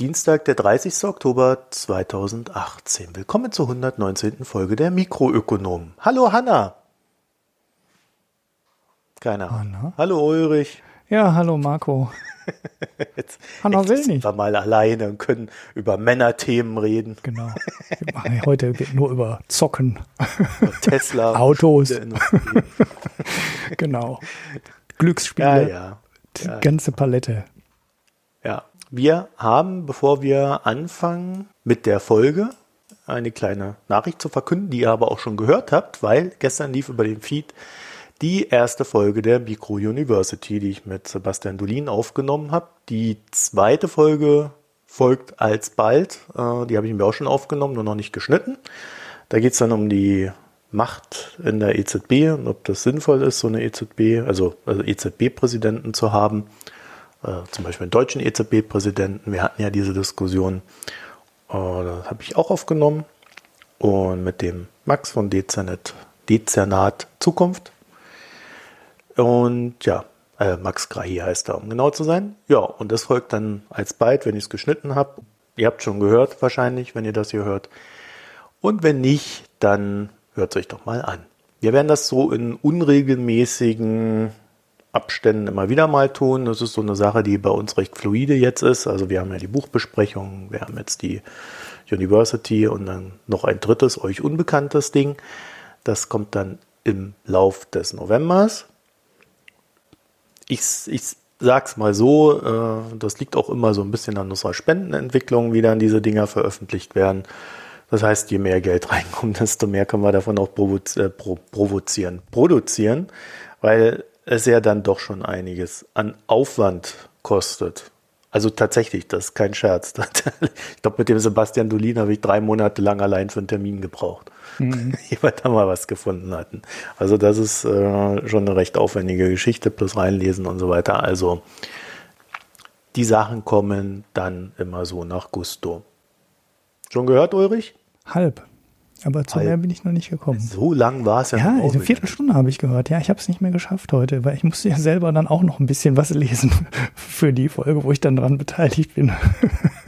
Dienstag, der 30. Oktober 2018. Willkommen zur 119. Folge der Mikroökonomen. Hallo Hanna. Keine Ahnung. Hallo Ulrich. Ja, hallo Marco. jetzt, Hanna will nicht. Wir mal alleine und können über Männerthemen reden. Genau. Heute geht nur über Zocken. Tesla. Autos. genau. Glücksspiele. Ja, ja. Die ja. ganze Palette. Ja. Wir haben, bevor wir anfangen mit der Folge, eine kleine Nachricht zu verkünden, die ihr aber auch schon gehört habt, weil gestern lief über den Feed die erste Folge der Micro University, die ich mit Sebastian Dolin aufgenommen habe. Die zweite Folge folgt alsbald. Äh, die habe ich mir auch schon aufgenommen, nur noch nicht geschnitten. Da geht es dann um die Macht in der EZB und ob das sinnvoll ist, so eine EZB, also, also EZB-Präsidenten zu haben. Äh, zum Beispiel einen deutschen EZB-Präsidenten. Wir hatten ja diese Diskussion. Äh, das habe ich auch aufgenommen. Und mit dem Max von Dezernat, Dezernat Zukunft und ja, äh, Max Grahi heißt er, um genau zu sein. Ja, und das folgt dann alsbald, wenn ich es geschnitten habe. Ihr habt schon gehört wahrscheinlich, wenn ihr das hier hört. Und wenn nicht, dann hört es euch doch mal an. Wir werden das so in unregelmäßigen Abständen immer wieder mal tun. Das ist so eine Sache, die bei uns recht fluide jetzt ist. Also wir haben ja die Buchbesprechung, wir haben jetzt die University und dann noch ein drittes, euch unbekanntes Ding. Das kommt dann im Lauf des Novembers ich, ich sag's mal so, äh, das liegt auch immer so ein bisschen an unserer Spendenentwicklung, wie dann diese Dinger veröffentlicht werden. Das heißt, je mehr Geld reinkommt, desto mehr können wir davon auch provoz äh, provozieren, produzieren, weil es ja dann doch schon einiges an Aufwand kostet. Also tatsächlich, das ist kein Scherz. Ich glaube, mit dem Sebastian Dolin habe ich drei Monate lang allein für einen Termin gebraucht mhm. wir da mal was gefunden hatten. Also das ist äh, schon eine recht aufwendige Geschichte, plus reinlesen und so weiter. Also die Sachen kommen dann immer so nach Gusto. Schon gehört, Ulrich? Halb. Aber zu mehr bin ich noch nicht gekommen. So lang war es ja. Ja, eine Viertelstunde habe ich gehört. Ja, ich habe es nicht mehr geschafft heute, weil ich musste ja selber dann auch noch ein bisschen was lesen für die Folge, wo ich dann dran beteiligt bin.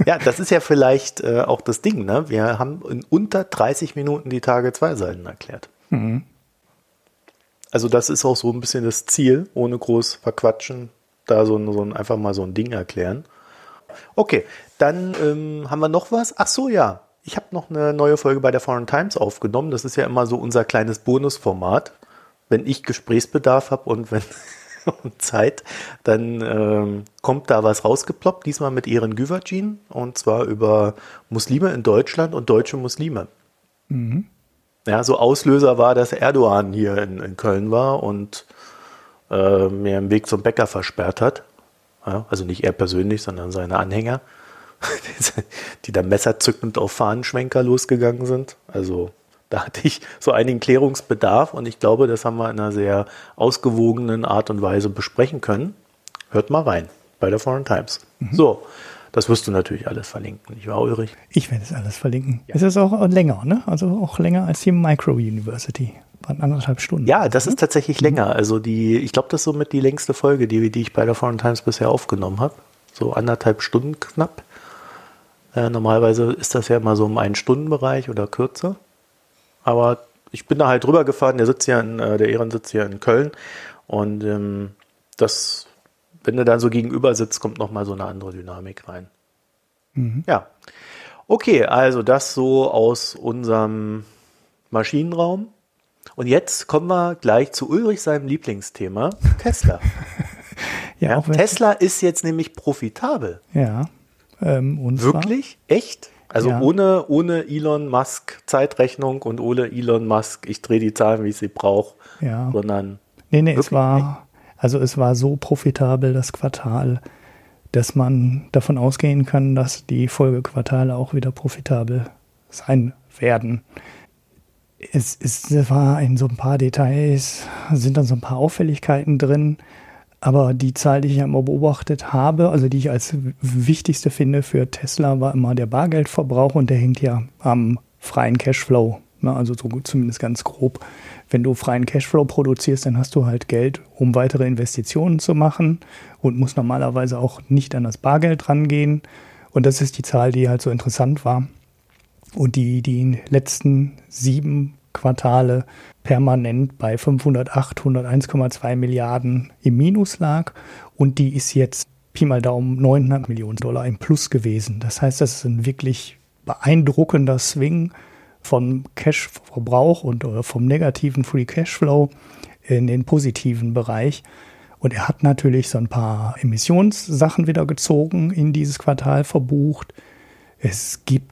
Ja, das ist ja vielleicht äh, auch das Ding. Ne? Wir haben in unter 30 Minuten die Tage zwei Seiten erklärt. Mhm. Also das ist auch so ein bisschen das Ziel, ohne groß verquatschen, da so, ein, so ein, einfach mal so ein Ding erklären. Okay, dann ähm, haben wir noch was. Ach so, ja ich habe noch eine neue Folge bei der Foreign Times aufgenommen. Das ist ja immer so unser kleines Bonusformat. Wenn ich Gesprächsbedarf habe und wenn und Zeit, dann ähm, kommt da was rausgeploppt, diesmal mit Ehren Güvercin und zwar über Muslime in Deutschland und deutsche Muslime. Mhm. Ja, so Auslöser war, dass Erdogan hier in, in Köln war und äh, mir den Weg zum Bäcker versperrt hat. Ja, also nicht er persönlich, sondern seine Anhänger. die da messerzückend auf Fahnenschwenker losgegangen sind. Also da hatte ich so einigen Klärungsbedarf und ich glaube, das haben wir in einer sehr ausgewogenen Art und Weise besprechen können. Hört mal rein bei der Foreign Times. Mhm. So, das wirst du natürlich alles verlinken, nicht wahr, Ulrich? Ich werde es alles verlinken. Ja. Es ist auch länger, ne? Also auch länger als die Micro University. Waren anderthalb Stunden. Ja, das ist tatsächlich mhm. länger. Also die, ich glaube, das ist somit die längste Folge, die, die ich bei der Foreign Times bisher aufgenommen habe. So anderthalb Stunden knapp. Äh, normalerweise ist das ja immer so im Ein-Stunden-Bereich oder kürzer. Aber ich bin da halt drüber gefahren, der sitzt ja in, äh, der Ehren sitzt hier in Köln. Und ähm, das, wenn du dann so gegenüber sitzt, kommt nochmal so eine andere Dynamik rein. Mhm. Ja. Okay, also das so aus unserem Maschinenraum. Und jetzt kommen wir gleich zu Ulrich seinem Lieblingsthema, Tesla. ja, ja Tesla ist jetzt nämlich profitabel. Ja. Ähm, Wirklich? Echt? Also ja. ohne, ohne Elon Musk Zeitrechnung und ohne Elon Musk, ich drehe die Zahlen, wie ich sie brauche, ja. sondern. Nee, nee, es war, also es war so profitabel, das Quartal, dass man davon ausgehen kann, dass die Folgequartale auch wieder profitabel sein werden. Es, es war in so ein paar Details, sind dann so ein paar Auffälligkeiten drin. Aber die Zahl, die ich immer beobachtet habe, also die ich als wichtigste finde für Tesla, war immer der Bargeldverbrauch und der hängt ja am freien Cashflow. Ne? Also so zumindest ganz grob. Wenn du freien Cashflow produzierst, dann hast du halt Geld, um weitere Investitionen zu machen und musst normalerweise auch nicht an das Bargeld rangehen. Und das ist die Zahl, die halt so interessant war. Und die die letzten sieben Quartale permanent bei 508, 101,2 Milliarden im Minus lag. Und die ist jetzt Pi mal Daumen 900 Millionen Dollar im Plus gewesen. Das heißt, das ist ein wirklich beeindruckender Swing vom Cash-Verbrauch und oder vom negativen Free Cashflow in den positiven Bereich. Und er hat natürlich so ein paar Emissionssachen wieder gezogen, in dieses Quartal verbucht. Es gibt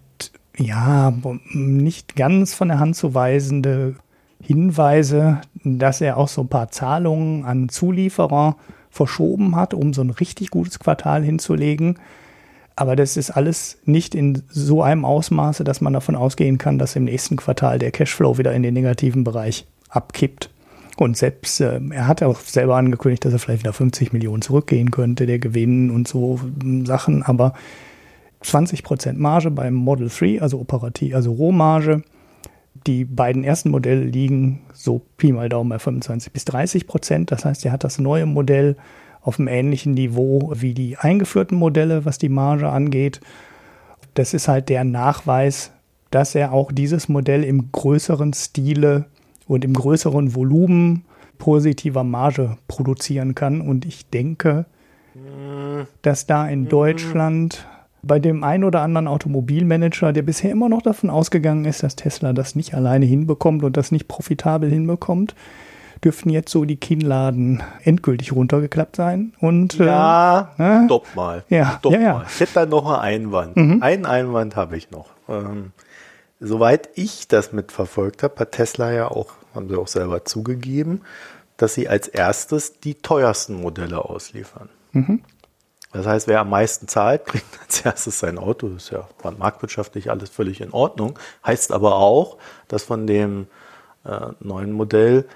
ja nicht ganz von der Hand zu weisende Hinweise, dass er auch so ein paar Zahlungen an Zulieferer verschoben hat, um so ein richtig gutes Quartal hinzulegen. Aber das ist alles nicht in so einem Ausmaße, dass man davon ausgehen kann, dass im nächsten Quartal der Cashflow wieder in den negativen Bereich abkippt. Und selbst, äh, er hat auch selber angekündigt, dass er vielleicht wieder 50 Millionen zurückgehen könnte, der Gewinn und so Sachen. Aber 20 Prozent Marge beim Model 3, also operativ, also Rohmarge. Die beiden ersten Modelle liegen so Pi mal Daumen bei 25 bis 30 Prozent. Das heißt, er hat das neue Modell auf einem ähnlichen Niveau wie die eingeführten Modelle, was die Marge angeht. Das ist halt der Nachweis, dass er auch dieses Modell im größeren Stile und im größeren Volumen positiver Marge produzieren kann. Und ich denke, dass da in Deutschland bei dem einen oder anderen Automobilmanager, der bisher immer noch davon ausgegangen ist, dass Tesla das nicht alleine hinbekommt und das nicht profitabel hinbekommt, dürften jetzt so die Kinnladen endgültig runtergeklappt sein. Und, ja, äh, stopp mal. Ja, stopp ja, ja. mal. Ich hätte da noch einen Einwand. Mhm. Einen Einwand habe ich noch. Ähm, soweit ich das mitverfolgt habe, hat Tesla ja auch, haben sie auch selber zugegeben, dass sie als erstes die teuersten Modelle ausliefern. Mhm. Das heißt, wer am meisten zahlt, kriegt als erstes sein Auto. Das ist ja marktwirtschaftlich alles völlig in Ordnung. Heißt aber auch, dass von dem äh, neuen Modell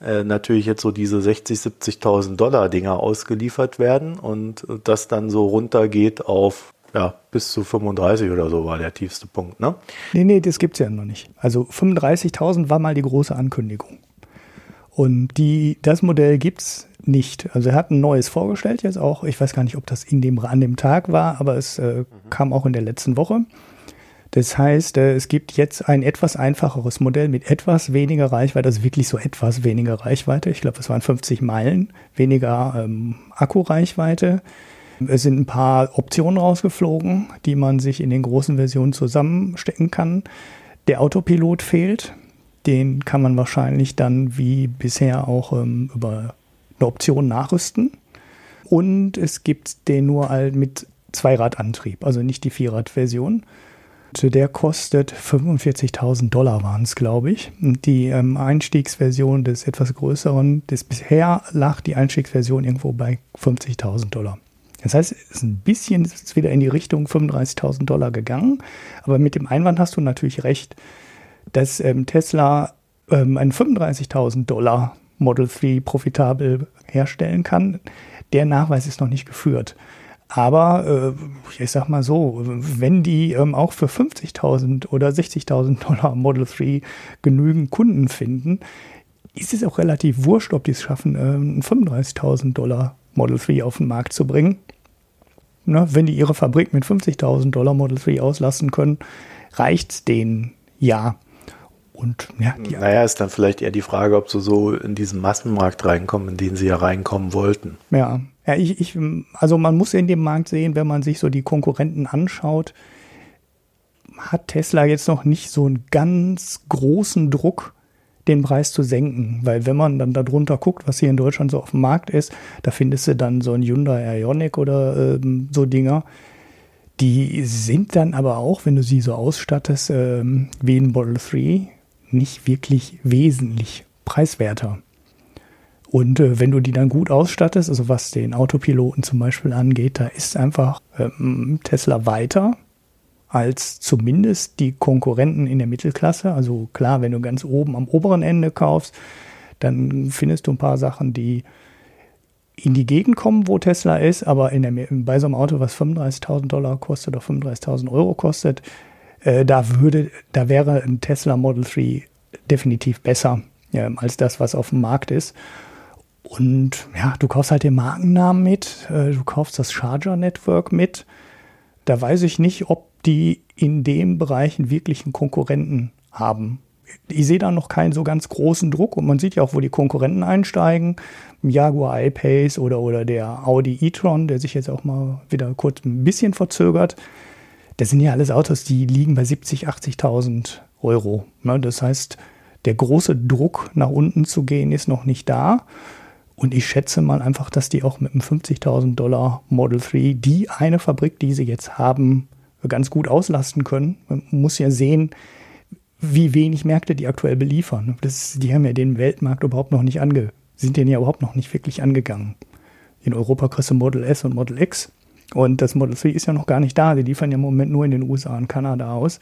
äh, natürlich jetzt so diese 60, 70.000 Dollar Dinger ausgeliefert werden und das dann so runtergeht auf ja, bis zu 35 oder so war der tiefste Punkt, ne? Nee, nee, das gibt's ja noch nicht. Also 35.000 war mal die große Ankündigung. Und die, das Modell gibt's nicht. Also er hat ein neues vorgestellt jetzt auch. Ich weiß gar nicht, ob das in dem, an dem Tag war, aber es äh, mhm. kam auch in der letzten Woche. Das heißt, äh, es gibt jetzt ein etwas einfacheres Modell mit etwas weniger Reichweite, also wirklich so etwas weniger Reichweite. Ich glaube, es waren 50 Meilen weniger ähm, Akkureichweite. Es sind ein paar Optionen rausgeflogen, die man sich in den großen Versionen zusammenstecken kann. Der Autopilot fehlt. Den kann man wahrscheinlich dann wie bisher auch ähm, über eine Option nachrüsten. Und es gibt den nur mit Zweiradantrieb, also nicht die Vierradversion. Der kostet 45.000 Dollar waren es, glaube ich. Die ähm, Einstiegsversion des etwas größeren, des bisher lag die Einstiegsversion irgendwo bei 50.000 Dollar. Das heißt, es ist ein bisschen ist wieder in die Richtung 35.000 Dollar gegangen. Aber mit dem Einwand hast du natürlich recht, dass ähm, Tesla ähm, einen 35.000 Dollar Model 3 profitabel herstellen kann. Der Nachweis ist noch nicht geführt. Aber äh, ich sag mal so, wenn die ähm, auch für 50.000 oder 60.000 Dollar Model 3 genügend Kunden finden, ist es auch relativ wurscht, ob die es schaffen, äh, 35.000 Dollar Model 3 auf den Markt zu bringen. Na, wenn die ihre Fabrik mit 50.000 Dollar Model 3 auslassen können, reicht es denen ja. Und ja, die naja, ist dann vielleicht eher die Frage, ob sie so in diesen Massenmarkt reinkommen, in den sie ja reinkommen wollten. Ja, ja, ich, ich, also man muss in dem Markt sehen, wenn man sich so die Konkurrenten anschaut, hat Tesla jetzt noch nicht so einen ganz großen Druck, den Preis zu senken. Weil wenn man dann darunter guckt, was hier in Deutschland so auf dem Markt ist, da findest du dann so ein Hyundai Ioniq oder ähm, so Dinger. Die sind dann aber auch, wenn du sie so ausstattest, ähm, wie ein Model 3, nicht wirklich wesentlich preiswerter. Und äh, wenn du die dann gut ausstattest, also was den Autopiloten zum Beispiel angeht, da ist einfach ähm, Tesla weiter als zumindest die Konkurrenten in der Mittelklasse. Also klar, wenn du ganz oben am oberen Ende kaufst, dann findest du ein paar Sachen, die in die Gegend kommen, wo Tesla ist, aber in der, bei so einem Auto, was 35.000 Dollar kostet oder 35.000 Euro kostet, äh, da würde, da wäre ein Tesla Model 3 definitiv besser ja, als das, was auf dem Markt ist. Und ja, du kaufst halt den Markennamen mit, äh, du kaufst das Charger Network mit. Da weiß ich nicht, ob die in dem Bereich einen wirklichen Konkurrenten haben. Ich sehe da noch keinen so ganz großen Druck und man sieht ja auch, wo die Konkurrenten einsteigen. Jaguar I-Pace oder, oder der Audi e-tron, der sich jetzt auch mal wieder kurz ein bisschen verzögert. Das sind ja alles Autos, die liegen bei 70.000, 80.000 Euro. Ne? Das heißt, der große Druck nach unten zu gehen ist noch nicht da. Und ich schätze mal einfach, dass die auch mit einem 50.000 Dollar Model 3 die eine Fabrik, die sie jetzt haben, ganz gut auslasten können. Man muss ja sehen, wie wenig Märkte die aktuell beliefern. Das, die haben ja den Weltmarkt überhaupt noch nicht ange, sind den ja überhaupt noch nicht wirklich angegangen. In Europa kriegst du Model S und Model X. Und das Model 3 ist ja noch gar nicht da. Die liefern ja im Moment nur in den USA und Kanada aus.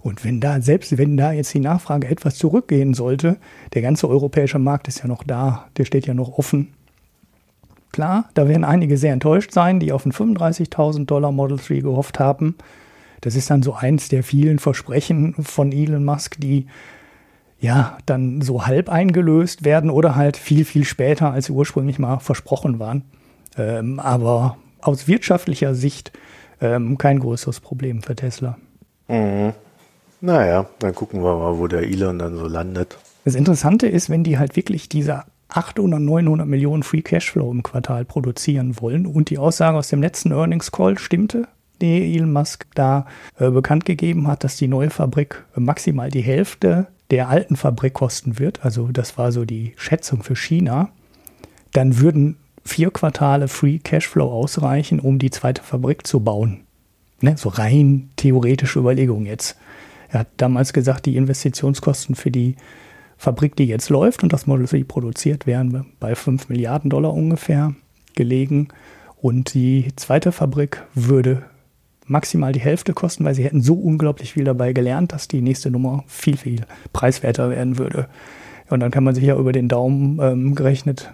Und wenn da, selbst wenn da jetzt die Nachfrage etwas zurückgehen sollte, der ganze europäische Markt ist ja noch da, der steht ja noch offen. Klar, da werden einige sehr enttäuscht sein, die auf ein 35.000 Dollar Model 3 gehofft haben. Das ist dann so eins der vielen Versprechen von Elon Musk, die ja dann so halb eingelöst werden oder halt viel, viel später, als sie ursprünglich mal versprochen waren. Ähm, aber aus wirtschaftlicher Sicht ähm, kein größeres Problem für Tesla. Mhm. Naja, dann gucken wir mal, wo der Elon dann so landet. Das Interessante ist, wenn die halt wirklich diese 800, 900 Millionen Free Cashflow im Quartal produzieren wollen und die Aussage aus dem letzten Earnings Call stimmte, die Elon Musk da äh, bekannt gegeben hat, dass die neue Fabrik maximal die Hälfte der alten Fabrik kosten wird, also das war so die Schätzung für China, dann würden vier Quartale Free Cashflow ausreichen, um die zweite Fabrik zu bauen. Ne, so rein theoretische Überlegung jetzt. Er hat damals gesagt, die Investitionskosten für die Fabrik, die jetzt läuft und das Model 3 produziert, wären bei 5 Milliarden Dollar ungefähr gelegen. Und die zweite Fabrik würde maximal die Hälfte kosten, weil sie hätten so unglaublich viel dabei gelernt, dass die nächste Nummer viel, viel preiswerter werden würde. Und dann kann man sich ja über den Daumen ähm, gerechnet,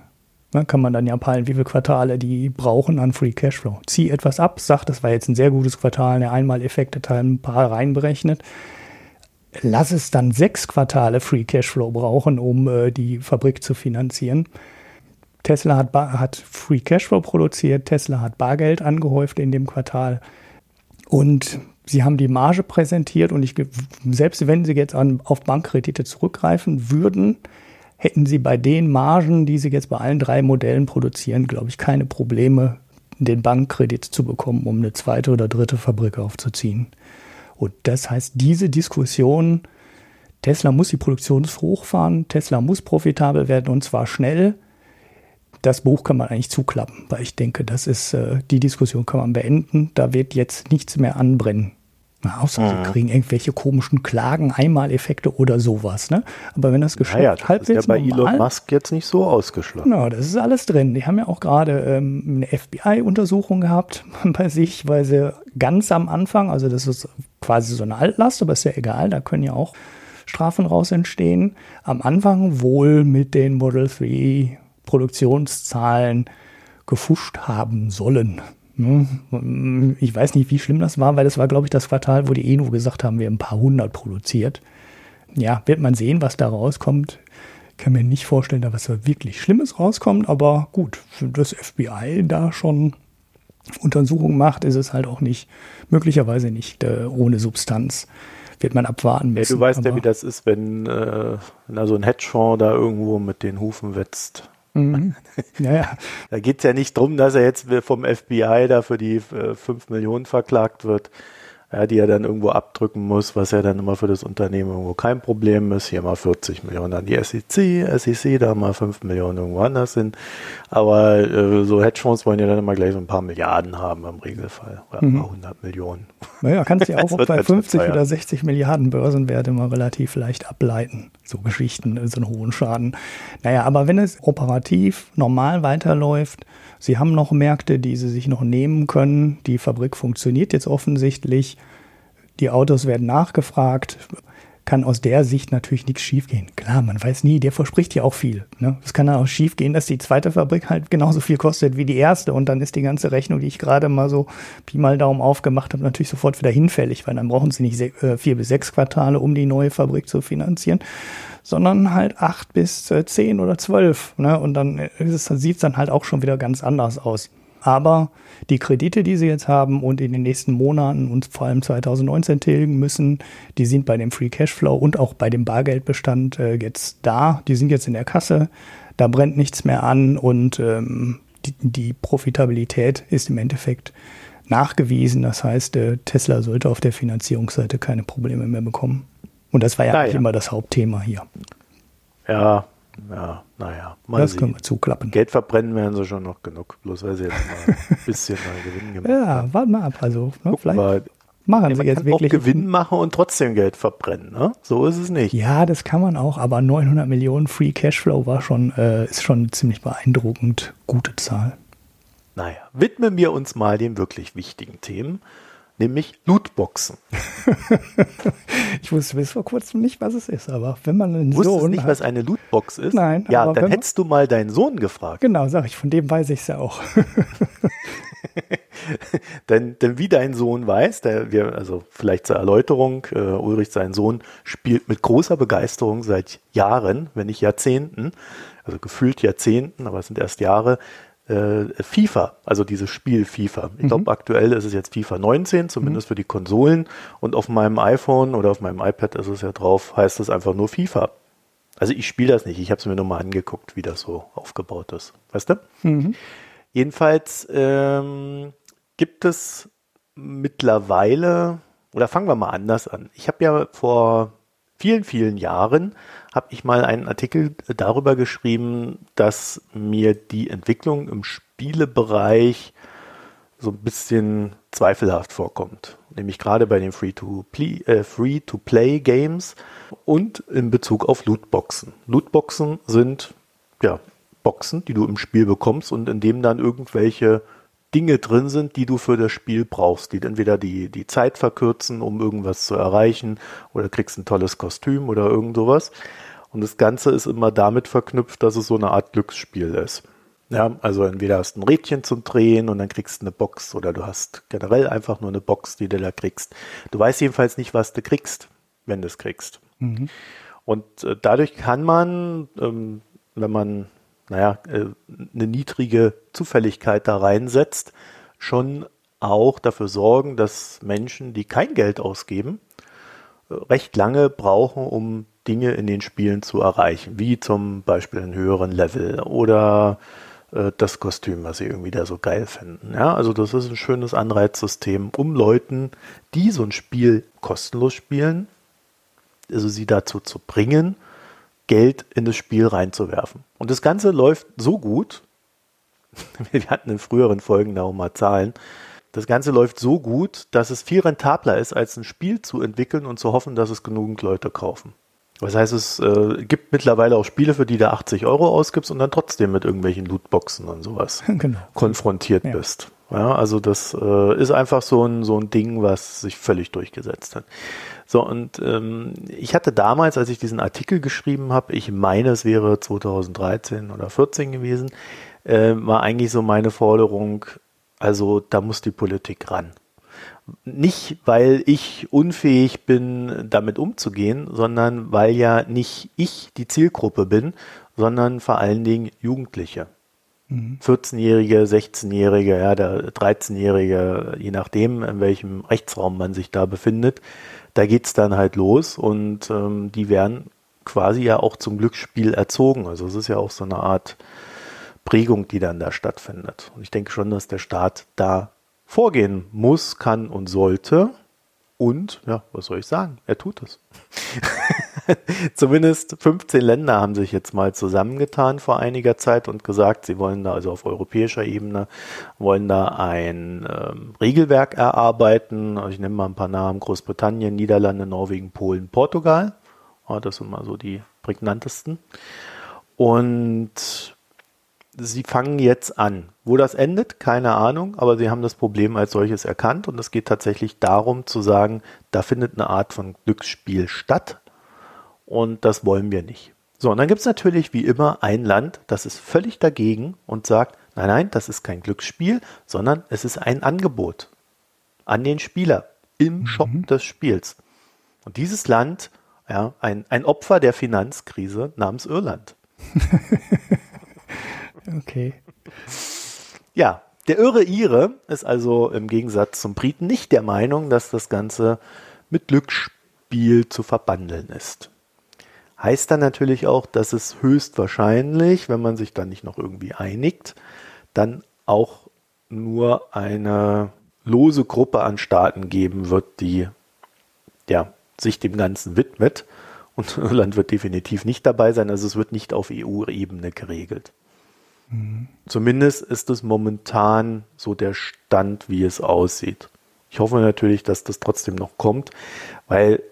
ne, kann man dann ja peilen, wie viele Quartale die brauchen an Free Cashflow. Zieh etwas ab, sagt, das war jetzt ein sehr gutes Quartal, der Einmaleffekte teilen ein paar reinberechnet lass es dann sechs Quartale Free Cashflow brauchen, um äh, die Fabrik zu finanzieren. Tesla hat, hat Free Cashflow produziert, Tesla hat Bargeld angehäuft in dem Quartal und sie haben die Marge präsentiert und ich, selbst wenn sie jetzt an, auf Bankkredite zurückgreifen würden, hätten sie bei den Margen, die sie jetzt bei allen drei Modellen produzieren, glaube ich, keine Probleme, den Bankkredit zu bekommen, um eine zweite oder dritte Fabrik aufzuziehen. Und das heißt, diese Diskussion, Tesla muss die Produktion hochfahren, Tesla muss profitabel werden und zwar schnell. Das Buch kann man eigentlich zuklappen, weil ich denke, das ist äh, die Diskussion kann man beenden. Da wird jetzt nichts mehr anbrennen. Na, außer mhm. sie kriegen irgendwelche komischen Klagen, Einmaleffekte oder sowas. Ne? Aber wenn das Geschäft naja, das halbwegs ist ja bei normal, Elon Musk jetzt nicht so ausgeschlossen. Genau, das ist alles drin. Die haben ja auch gerade ähm, eine FBI-Untersuchung gehabt bei sich, weil sie ganz am Anfang, also das ist quasi so eine Altlast, aber ist ja egal, da können ja auch Strafen raus entstehen. Am Anfang wohl mit den Model 3 Produktionszahlen gefuscht haben sollen. Ne? Ich weiß nicht, wie schlimm das war, weil das war, glaube ich, das Quartal, wo die nur gesagt haben, wir haben ein paar hundert produziert. Ja, wird man sehen, was da rauskommt. Ich kann mir nicht vorstellen, dass was wirklich Schlimmes rauskommt, aber gut, das FBI da schon Untersuchungen macht, ist es halt auch nicht, möglicherweise nicht äh, ohne Substanz. Wird man abwarten müssen. Ja, du weißt ja, wie das ist, wenn, äh, wenn da so ein Hedgefonds da irgendwo mit den Hufen wetzt. Mhm. Ja, ja. Da geht es ja nicht darum, dass er jetzt vom FBI da für die äh, 5 Millionen verklagt wird ja, die er dann irgendwo abdrücken muss, was ja dann immer für das Unternehmen irgendwo kein Problem ist. Hier mal 40 Millionen an die SEC, SEC, da mal 5 Millionen irgendwo anders hin. Aber äh, so Hedgefonds wollen ja dann immer gleich so ein paar Milliarden haben im Regelfall. Oder mhm. ein paar 100 Millionen. Naja, kannst du ja auch bei 50 oder 60 Milliarden Börsenwerte mal relativ leicht ableiten. So Geschichten, so einen hohen Schaden. Naja, aber wenn es operativ normal weiterläuft, Sie haben noch Märkte, die Sie sich noch nehmen können. Die Fabrik funktioniert jetzt offensichtlich. Die Autos werden nachgefragt. Kann aus der Sicht natürlich nichts schiefgehen. Klar, man weiß nie, der verspricht ja auch viel. Ne? Es kann dann auch schiefgehen, dass die zweite Fabrik halt genauso viel kostet wie die erste und dann ist die ganze Rechnung, die ich gerade mal so Pi mal Daumen aufgemacht habe, natürlich sofort wieder hinfällig, weil dann brauchen sie nicht äh, vier bis sechs Quartale, um die neue Fabrik zu finanzieren, sondern halt acht bis äh, zehn oder zwölf. Ne? Und dann sieht es dann halt auch schon wieder ganz anders aus. Aber die Kredite, die sie jetzt haben und in den nächsten Monaten und vor allem 2019 tilgen müssen, die sind bei dem Free Cashflow und auch bei dem Bargeldbestand äh, jetzt da. Die sind jetzt in der Kasse. Da brennt nichts mehr an und ähm, die, die Profitabilität ist im Endeffekt nachgewiesen. Das heißt, äh, Tesla sollte auf der Finanzierungsseite keine Probleme mehr bekommen. Und das war ja, naja. immer das Hauptthema hier. Ja, ja, naja. das sehen. können wir zuklappen. Geld verbrennen werden sie schon noch genug. Bloß weil sie jetzt mal ein bisschen mal Gewinn gemacht ja, haben. Ja, warten wir ab. Also, ne, vielleicht mal, machen sie jetzt wirklich. Auch Gewinn machen und trotzdem Geld verbrennen. Ne? So ist es nicht. Ja, das kann man auch. Aber 900 Millionen Free Cashflow war schon, äh, ist schon eine ziemlich beeindruckend gute Zahl. Naja, widmen wir uns mal den wirklich wichtigen Themen nämlich Lootboxen. ich wusste bis vor kurzem nicht, was es ist, aber wenn man einen Wusstest Sohn nicht, hat, was eine Lootbox ist? Nein. Ja, dann hättest du mal deinen Sohn gefragt. Genau, sag ich, von dem weiß ich es ja auch. denn, denn wie dein Sohn weiß, der wir, also vielleicht zur Erläuterung, äh, Ulrich, sein Sohn, spielt mit großer Begeisterung seit Jahren, wenn nicht Jahrzehnten, also gefühlt Jahrzehnten, aber es sind erst Jahre, FIFA, also dieses Spiel FIFA. Ich glaube, mhm. aktuell ist es jetzt FIFA 19, zumindest mhm. für die Konsolen. Und auf meinem iPhone oder auf meinem iPad ist es ja drauf, heißt es einfach nur FIFA. Also ich spiele das nicht, ich habe es mir nur mal angeguckt, wie das so aufgebaut ist. Weißt du? Mhm. Jedenfalls ähm, gibt es mittlerweile, oder fangen wir mal anders an. Ich habe ja vor vielen, vielen Jahren habe ich mal einen Artikel darüber geschrieben, dass mir die Entwicklung im Spielebereich so ein bisschen zweifelhaft vorkommt. Nämlich gerade bei den Free-to-Play-Games äh, und in Bezug auf Lootboxen. Lootboxen sind ja Boxen, die du im Spiel bekommst und in dem dann irgendwelche Dinge drin sind, die du für das Spiel brauchst, die entweder die, die Zeit verkürzen, um irgendwas zu erreichen, oder kriegst ein tolles Kostüm oder irgend sowas. Und das Ganze ist immer damit verknüpft, dass es so eine Art Glücksspiel ist. Ja, also entweder hast du ein Rädchen zum Drehen und dann kriegst du eine Box oder du hast generell einfach nur eine Box, die du da kriegst. Du weißt jedenfalls nicht, was du kriegst, wenn du es kriegst. Mhm. Und äh, dadurch kann man, ähm, wenn man naja, äh, eine niedrige Zufälligkeit da reinsetzt, schon auch dafür sorgen, dass Menschen, die kein Geld ausgeben, äh, recht lange brauchen, um Dinge in den Spielen zu erreichen, wie zum Beispiel einen höheren Level oder äh, das Kostüm, was sie irgendwie da so geil finden. Ja, also das ist ein schönes Anreizsystem, um Leuten, die so ein Spiel kostenlos spielen, also sie dazu zu bringen, Geld in das Spiel reinzuwerfen. Und das Ganze läuft so gut, wir hatten in früheren Folgen da auch mal Zahlen, das Ganze läuft so gut, dass es viel rentabler ist, als ein Spiel zu entwickeln und zu hoffen, dass es genügend Leute kaufen. Das heißt, es äh, gibt mittlerweile auch Spiele, für die du 80 Euro ausgibst und dann trotzdem mit irgendwelchen Lootboxen und sowas genau. konfrontiert ja. bist. Ja, also das äh, ist einfach so ein, so ein Ding, was sich völlig durchgesetzt hat. So, und ähm, ich hatte damals, als ich diesen Artikel geschrieben habe, ich meine, es wäre 2013 oder 14 gewesen, äh, war eigentlich so meine Forderung, also da muss die Politik ran. Nicht, weil ich unfähig bin, damit umzugehen, sondern weil ja nicht ich die Zielgruppe bin, sondern vor allen Dingen Jugendliche. 14-Jährige, 16-Jährige, ja, der 13-Jährige, je nachdem, in welchem Rechtsraum man sich da befindet, da geht's dann halt los und ähm, die werden quasi ja auch zum Glücksspiel erzogen. Also es ist ja auch so eine Art Prägung, die dann da stattfindet. Und ich denke schon, dass der Staat da vorgehen muss, kann und sollte. Und, ja, was soll ich sagen? Er tut es. Zumindest 15 Länder haben sich jetzt mal zusammengetan vor einiger Zeit und gesagt, sie wollen da also auf europäischer Ebene, wollen da ein ähm, Regelwerk erarbeiten. Also ich nenne mal ein paar Namen, Großbritannien, Niederlande, Norwegen, Polen, Portugal. Ja, das sind mal so die prägnantesten. Und sie fangen jetzt an. Wo das endet, keine Ahnung, aber sie haben das Problem als solches erkannt und es geht tatsächlich darum zu sagen, da findet eine Art von Glücksspiel statt und das wollen wir nicht. So, und dann gibt es natürlich wie immer ein Land, das ist völlig dagegen und sagt, nein, nein, das ist kein Glücksspiel, sondern es ist ein Angebot an den Spieler im mhm. Shop des Spiels. Und dieses Land, ja, ein, ein Opfer der Finanzkrise namens Irland. Okay. Ja, Der irre Ire ist also im Gegensatz zum Briten nicht der Meinung, dass das Ganze mit Glücksspiel zu verbandeln ist. Heißt dann natürlich auch, dass es höchstwahrscheinlich, wenn man sich dann nicht noch irgendwie einigt, dann auch nur eine lose Gruppe an Staaten geben wird, die ja, sich dem Ganzen widmet. Und Irland wird definitiv nicht dabei sein, also es wird nicht auf EU-Ebene geregelt. Mhm. Zumindest ist es momentan so der Stand, wie es aussieht. Ich hoffe natürlich, dass das trotzdem noch kommt, weil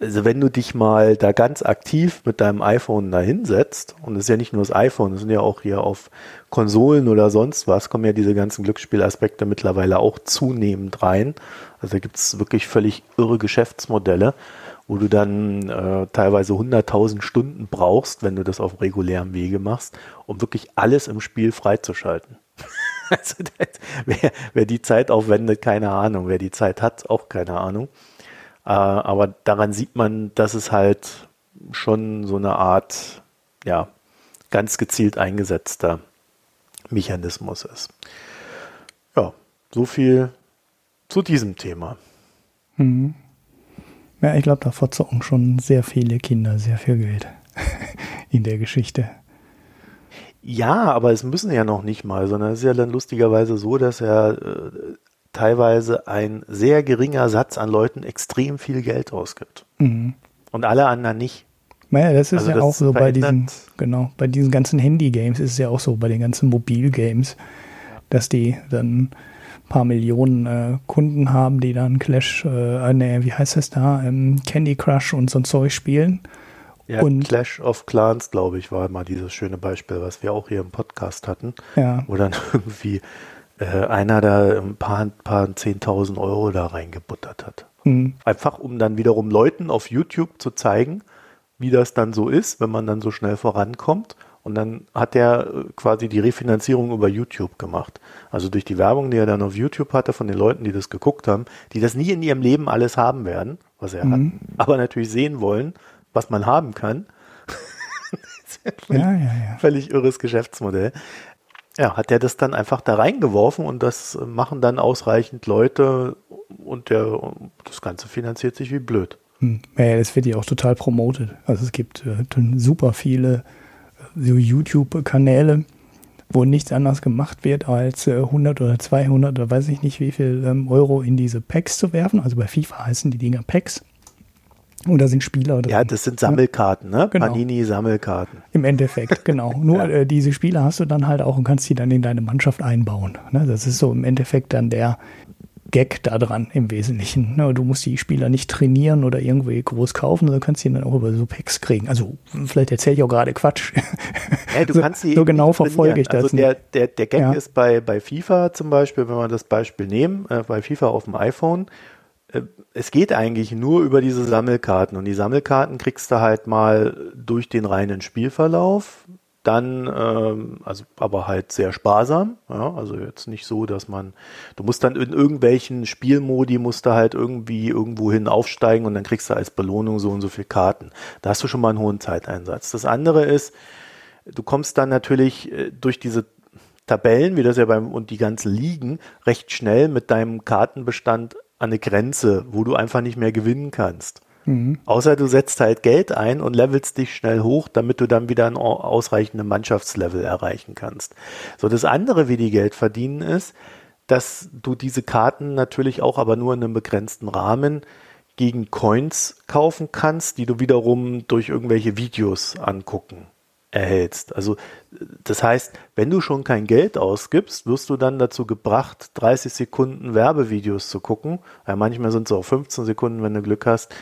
also wenn du dich mal da ganz aktiv mit deinem iPhone da hinsetzt, und es ist ja nicht nur das iPhone, es sind ja auch hier auf Konsolen oder sonst was, kommen ja diese ganzen Glücksspielaspekte mittlerweile auch zunehmend rein. Also da gibt es wirklich völlig irre Geschäftsmodelle, wo du dann äh, teilweise 100.000 Stunden brauchst, wenn du das auf regulärem Wege machst, um wirklich alles im Spiel freizuschalten. also das, wer, wer die Zeit aufwendet, keine Ahnung. Wer die Zeit hat, auch keine Ahnung. Äh, aber daran sieht man, dass es halt schon so eine Art, ja, ganz gezielt eingesetzter Mechanismus ist. Ja, so viel zu diesem Thema. Mhm. Ja, ich glaube, da verzocken schon sehr viele Kinder sehr viel Geld in der Geschichte. Ja, aber es müssen ja noch nicht mal, sondern es ist ja dann lustigerweise so, dass er äh, teilweise ein sehr geringer Satz an Leuten extrem viel Geld ausgibt. Mhm. Und alle anderen nicht. Naja, das ist also ja das auch so bei diesen, genau, bei diesen ganzen Handy-Games ist es ja auch so, bei den ganzen Mobil-Games, dass die dann ein paar Millionen äh, Kunden haben, die dann Clash, äh, nee, wie heißt das da, ähm, Candy Crush und so ein Zeug spielen. Ja, und Clash of Clans, glaube ich, war mal dieses schöne Beispiel, was wir auch hier im Podcast hatten, ja. wo dann irgendwie äh, einer da ein paar, paar 10.000 Euro da reingebuttert hat. Mhm. Einfach um dann wiederum Leuten auf YouTube zu zeigen, wie das dann so ist, wenn man dann so schnell vorankommt. Und dann hat er äh, quasi die Refinanzierung über YouTube gemacht. Also durch die Werbung, die er dann auf YouTube hatte von den Leuten, die das geguckt haben, die das nie in ihrem Leben alles haben werden, was er mhm. hat, aber natürlich sehen wollen, was man haben kann. ja, ja, ja. völlig irres Geschäftsmodell ja, hat er das dann einfach da reingeworfen und das machen dann ausreichend Leute und der, das Ganze finanziert sich wie blöd. Hm. Ja, das wird ja auch total promotet. Also es gibt äh, super viele äh, so YouTube-Kanäle, wo nichts anderes gemacht wird, als äh, 100 oder 200 oder weiß ich nicht wie viel ähm, Euro in diese Packs zu werfen. Also bei FIFA heißen die Dinger Packs. Da sind Spieler drin. Ja, das sind Sammelkarten, ne? Genau. Panini-Sammelkarten. Im Endeffekt, genau. Nur ja. äh, diese Spieler hast du dann halt auch und kannst die dann in deine Mannschaft einbauen. Ne? Das ist so im Endeffekt dann der Gag da dran im Wesentlichen. Ne? Du musst die Spieler nicht trainieren oder irgendwie groß kaufen, sondern kannst die dann auch über so Packs kriegen. Also vielleicht erzähle ich auch gerade Quatsch. Ja, du so, kannst die so genau verfolge ich das. Also der, der, der Gag ja. ist bei, bei FIFA zum Beispiel, wenn wir das Beispiel nehmen, äh, bei FIFA auf dem iPhone, es geht eigentlich nur über diese Sammelkarten und die Sammelkarten kriegst du halt mal durch den reinen Spielverlauf, dann, ähm, also aber halt sehr sparsam, ja, also jetzt nicht so, dass man, du musst dann in irgendwelchen Spielmodi musst du halt irgendwie irgendwo hin aufsteigen und dann kriegst du als Belohnung so und so viel Karten. Da hast du schon mal einen hohen Zeiteinsatz. Das andere ist, du kommst dann natürlich äh, durch diese Tabellen, wie das ja beim und die ganzen Ligen, recht schnell mit deinem Kartenbestand an eine Grenze, wo du einfach nicht mehr gewinnen kannst. Mhm. Außer du setzt halt Geld ein und levelst dich schnell hoch, damit du dann wieder ein ausreichendes Mannschaftslevel erreichen kannst. So, das andere, wie die Geld verdienen, ist, dass du diese Karten natürlich auch aber nur in einem begrenzten Rahmen gegen Coins kaufen kannst, die du wiederum durch irgendwelche Videos angucken erhältst. Also das heißt, wenn du schon kein Geld ausgibst, wirst du dann dazu gebracht, 30 Sekunden Werbevideos zu gucken. Ja, manchmal sind es auch 15 Sekunden, wenn du Glück hast,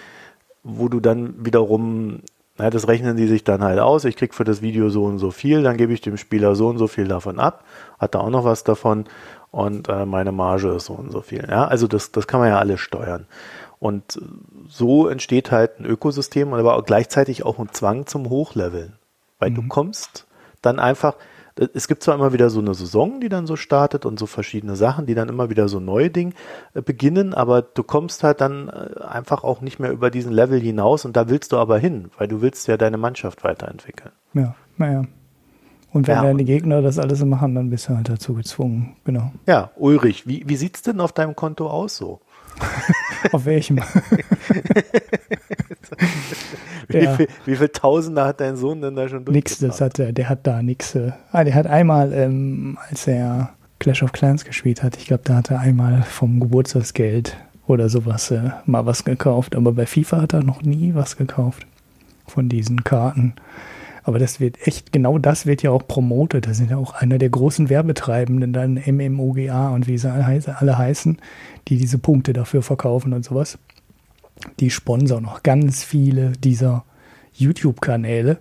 wo du dann wiederum, na, das rechnen die sich dann halt aus. Ich krieg für das Video so und so viel, dann gebe ich dem Spieler so und so viel davon ab, hat da auch noch was davon und äh, meine Marge ist so und so viel. Ja, also das, das kann man ja alles steuern. Und so entsteht halt ein Ökosystem, aber auch gleichzeitig auch ein Zwang zum Hochleveln. Weil mhm. du kommst dann einfach, es gibt zwar immer wieder so eine Saison, die dann so startet und so verschiedene Sachen, die dann immer wieder so neue Dinge äh, beginnen, aber du kommst halt dann äh, einfach auch nicht mehr über diesen Level hinaus und da willst du aber hin, weil du willst ja deine Mannschaft weiterentwickeln. Ja, naja. Und wenn Ja. deine Gegner das alles so machen, dann bist du halt dazu gezwungen. Genau. Ja, Ulrich, wie, wie sieht's denn auf deinem Konto aus so? Auf welchem? Wie, viel, wie viel Tausender hat dein Sohn denn da schon Nix, das hat er, der hat da nix. Äh, ah, der hat einmal, ähm, als er Clash of Clans gespielt hat, ich glaube, da hat er einmal vom Geburtstagsgeld oder sowas äh, mal was gekauft. Aber bei FIFA hat er noch nie was gekauft von diesen Karten. Aber das wird echt, genau das wird ja auch promotet. Das sind ja auch einer der großen Werbetreibenden, dann MMOGA und wie sie alle heißen- die diese Punkte dafür verkaufen und sowas. Die sponsern noch ganz viele dieser YouTube-Kanäle.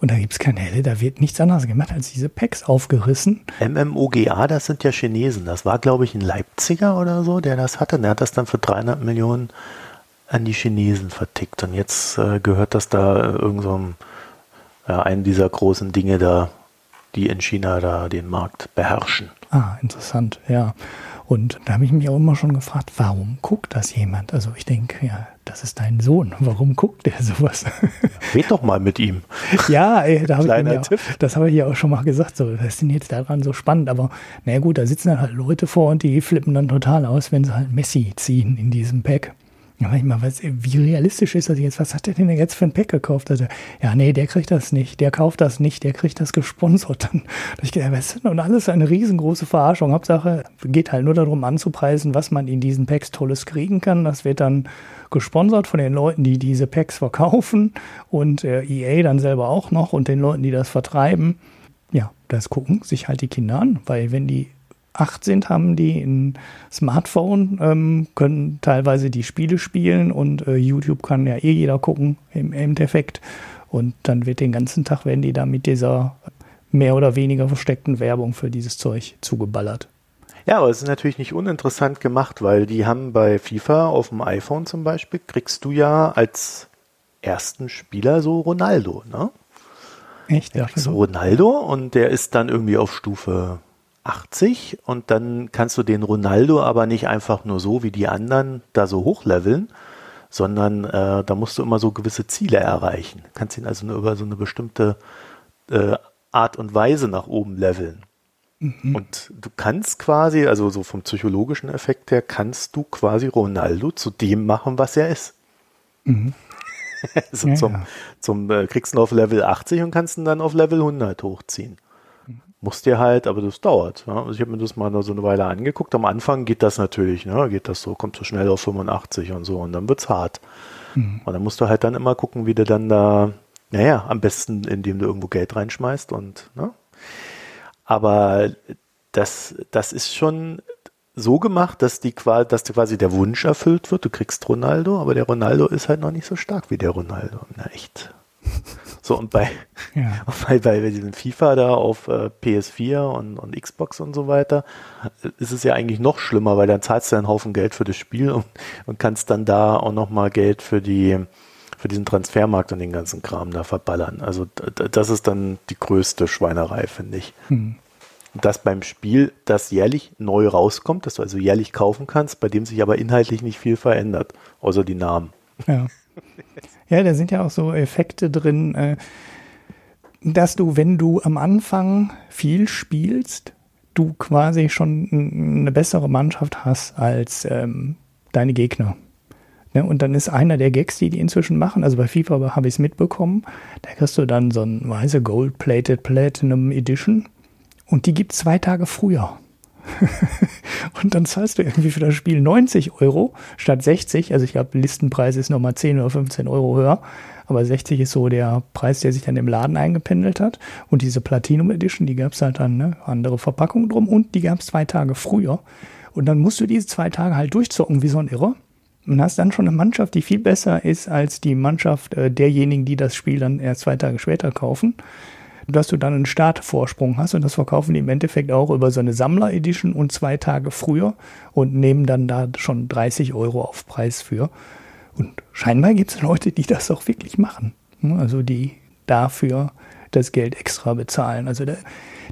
Und da gibt es Kanäle, da wird nichts anderes gemacht, als diese Packs aufgerissen. MMOGA, das sind ja Chinesen. Das war, glaube ich, ein Leipziger oder so, der das hatte. Der hat das dann für 300 Millionen an die Chinesen vertickt. Und jetzt äh, gehört das da äh, irgend so einem, ja, einen dieser großen Dinge da, die in China da den Markt beherrschen. Ah, interessant, ja. Und da habe ich mich auch immer schon gefragt, warum guckt das jemand? Also ich denke, ja, das ist dein Sohn. Warum guckt der sowas? Red doch mal mit ihm. ja, ey, da habe ich Kleiner mir auch, Tipp. das habe ich ja auch schon mal gesagt. So, was ist denn jetzt daran so spannend? Aber na gut, da sitzen dann halt Leute vor und die flippen dann total aus, wenn sie halt Messi ziehen in diesem Pack. Manchmal, was, wie realistisch ist das jetzt? Was hat der denn jetzt für ein Pack gekauft? Also, ja, nee, der kriegt das nicht, der kauft das nicht, der kriegt das gesponsert. Dann ich gedacht, was ist denn? Und alles eine riesengroße Verarschung. Hauptsache, geht halt nur darum anzupreisen, was man in diesen Packs Tolles kriegen kann. Das wird dann gesponsert von den Leuten, die diese Packs verkaufen und äh, EA dann selber auch noch und den Leuten, die das vertreiben. Ja, das gucken sich halt die Kinder an, weil wenn die acht sind, haben die ein Smartphone, ähm, können teilweise die Spiele spielen und äh, YouTube kann ja eh jeder gucken im Endeffekt. Und dann wird den ganzen Tag, werden die da mit dieser mehr oder weniger versteckten Werbung für dieses Zeug zugeballert. Ja, aber es ist natürlich nicht uninteressant gemacht, weil die haben bei FIFA auf dem iPhone zum Beispiel, kriegst du ja als ersten Spieler so Ronaldo, ne? Echt? Ja, So Ronaldo und der ist dann irgendwie auf Stufe 80 und dann kannst du den Ronaldo aber nicht einfach nur so wie die anderen da so hochleveln, sondern äh, da musst du immer so gewisse Ziele erreichen. Kannst ihn also nur über so eine bestimmte äh, Art und Weise nach oben leveln. Und du kannst quasi, also so vom psychologischen Effekt her, kannst du quasi Ronaldo zu dem machen, was er ist. also Ja, zum, ja. zum äh, kriegst du ihn auf Level 80 und kannst ihn dann auf Level 100 hochziehen. Musst dir halt, aber das dauert. Ja? Also ich habe mir das mal so eine Weile angeguckt. Am Anfang geht das natürlich, ne? geht das so, kommt so schnell auf 85 und so und dann wird's hart. Und dann musst du halt dann immer gucken, wie du dann da, naja, am besten, indem du irgendwo Geld reinschmeißt und, ne? Aber das, das ist schon so gemacht, dass die dass quasi der Wunsch erfüllt wird. Du kriegst Ronaldo, aber der Ronaldo ist halt noch nicht so stark wie der Ronaldo. Na echt. So, und bei, Ja. bei, bei diesem FIFA da auf äh, PS4 und, und Xbox und so weiter, ist es ja eigentlich noch schlimmer, weil dann zahlst du einen Haufen Geld für das Spiel und, und kannst dann da auch nochmal Geld für die, für diesen Transfermarkt und den ganzen Kram da verballern. Also das ist dann die größte Schweinerei, finde ich. Hm. Und das beim Spiel, das jährlich neu rauskommt, das du also jährlich kaufen kannst, bei dem sich aber inhaltlich nicht viel verändert, außer die Namen. Ja. Ja, da sind ja auch so Effekte drin, äh, dass du, wenn du am Anfang viel spielst, du quasi schon eine bessere Mannschaft hast als ähm, deine Gegner. Ne? Und dann ist einer der Gags, die die inzwischen machen, also bei FIFA habe ich es mitbekommen, da kriegst du dann so ein weiße Gold-Plated Platinum Edition und die gibt zwei Tage früher. Und dann zahlst du irgendwie für das Spiel 90 Euro statt 60. Also ich glaube, Listenpreis ist nochmal 10 oder 15 Euro höher. Aber 60 ist so der Preis, der sich dann im Laden eingependelt hat. Und diese Platinum Edition, die gab es halt dann, ne? andere Verpackung drum und die gab es zwei Tage früher. Und dann musst du diese zwei Tage halt durchzocken wie so ein Irrer. Und hast dann schon eine Mannschaft, die viel besser ist als die Mannschaft äh, derjenigen, die das Spiel dann erst zwei Tage später kaufen dass du dann einen Startvorsprung hast und das verkaufen die im Endeffekt auch über so eine Sammler-Edition und zwei Tage früher und nehmen dann da schon 30 Euro auf Preis für. Und scheinbar gibt es Leute, die das auch wirklich machen. Also die dafür das Geld extra bezahlen. Also da,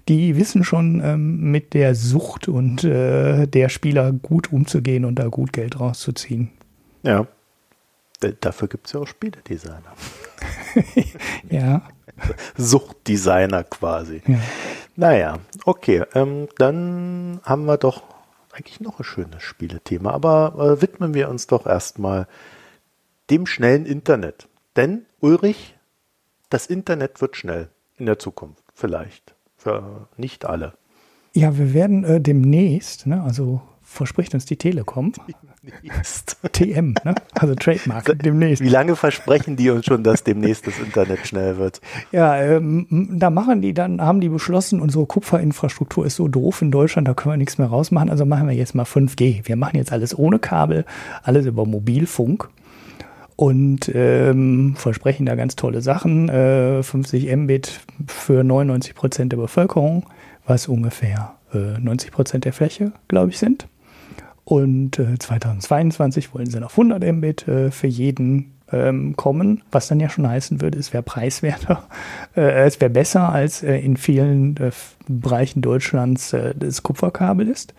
die wissen schon ähm, mit der Sucht und äh, der Spieler gut umzugehen und da gut Geld rauszuziehen. Ja. Dafür gibt es ja auch Spieledesigner. Ja. Suchtdesigner quasi. Ja. Naja, okay. Ähm, dann haben wir doch eigentlich noch ein schönes Spielethema. Aber äh, widmen wir uns doch erstmal dem schnellen Internet. Denn, Ulrich, das Internet wird schnell in der Zukunft. Vielleicht. Für nicht alle. Ja, wir werden äh, demnächst, ne, also verspricht uns die Telekom. Demnächst. TM, ne? also Trademark, demnächst. Wie lange versprechen die uns schon, dass demnächst das Internet schnell wird? Ja, ähm, da machen die dann, haben die beschlossen, unsere Kupferinfrastruktur ist so doof in Deutschland, da können wir nichts mehr rausmachen, also machen wir jetzt mal 5G. Wir machen jetzt alles ohne Kabel, alles über Mobilfunk und ähm, versprechen da ganz tolle Sachen. Äh, 50 Mbit für 99 Prozent der Bevölkerung, was ungefähr äh, 90 Prozent der Fläche, glaube ich, sind. Und äh, 2022 wollen sie noch 100 Mbit äh, für jeden ähm, kommen, was dann ja schon heißen würde, es wäre preiswerter, äh, es wäre besser als äh, in vielen äh, Bereichen Deutschlands äh, das Kupferkabel ist.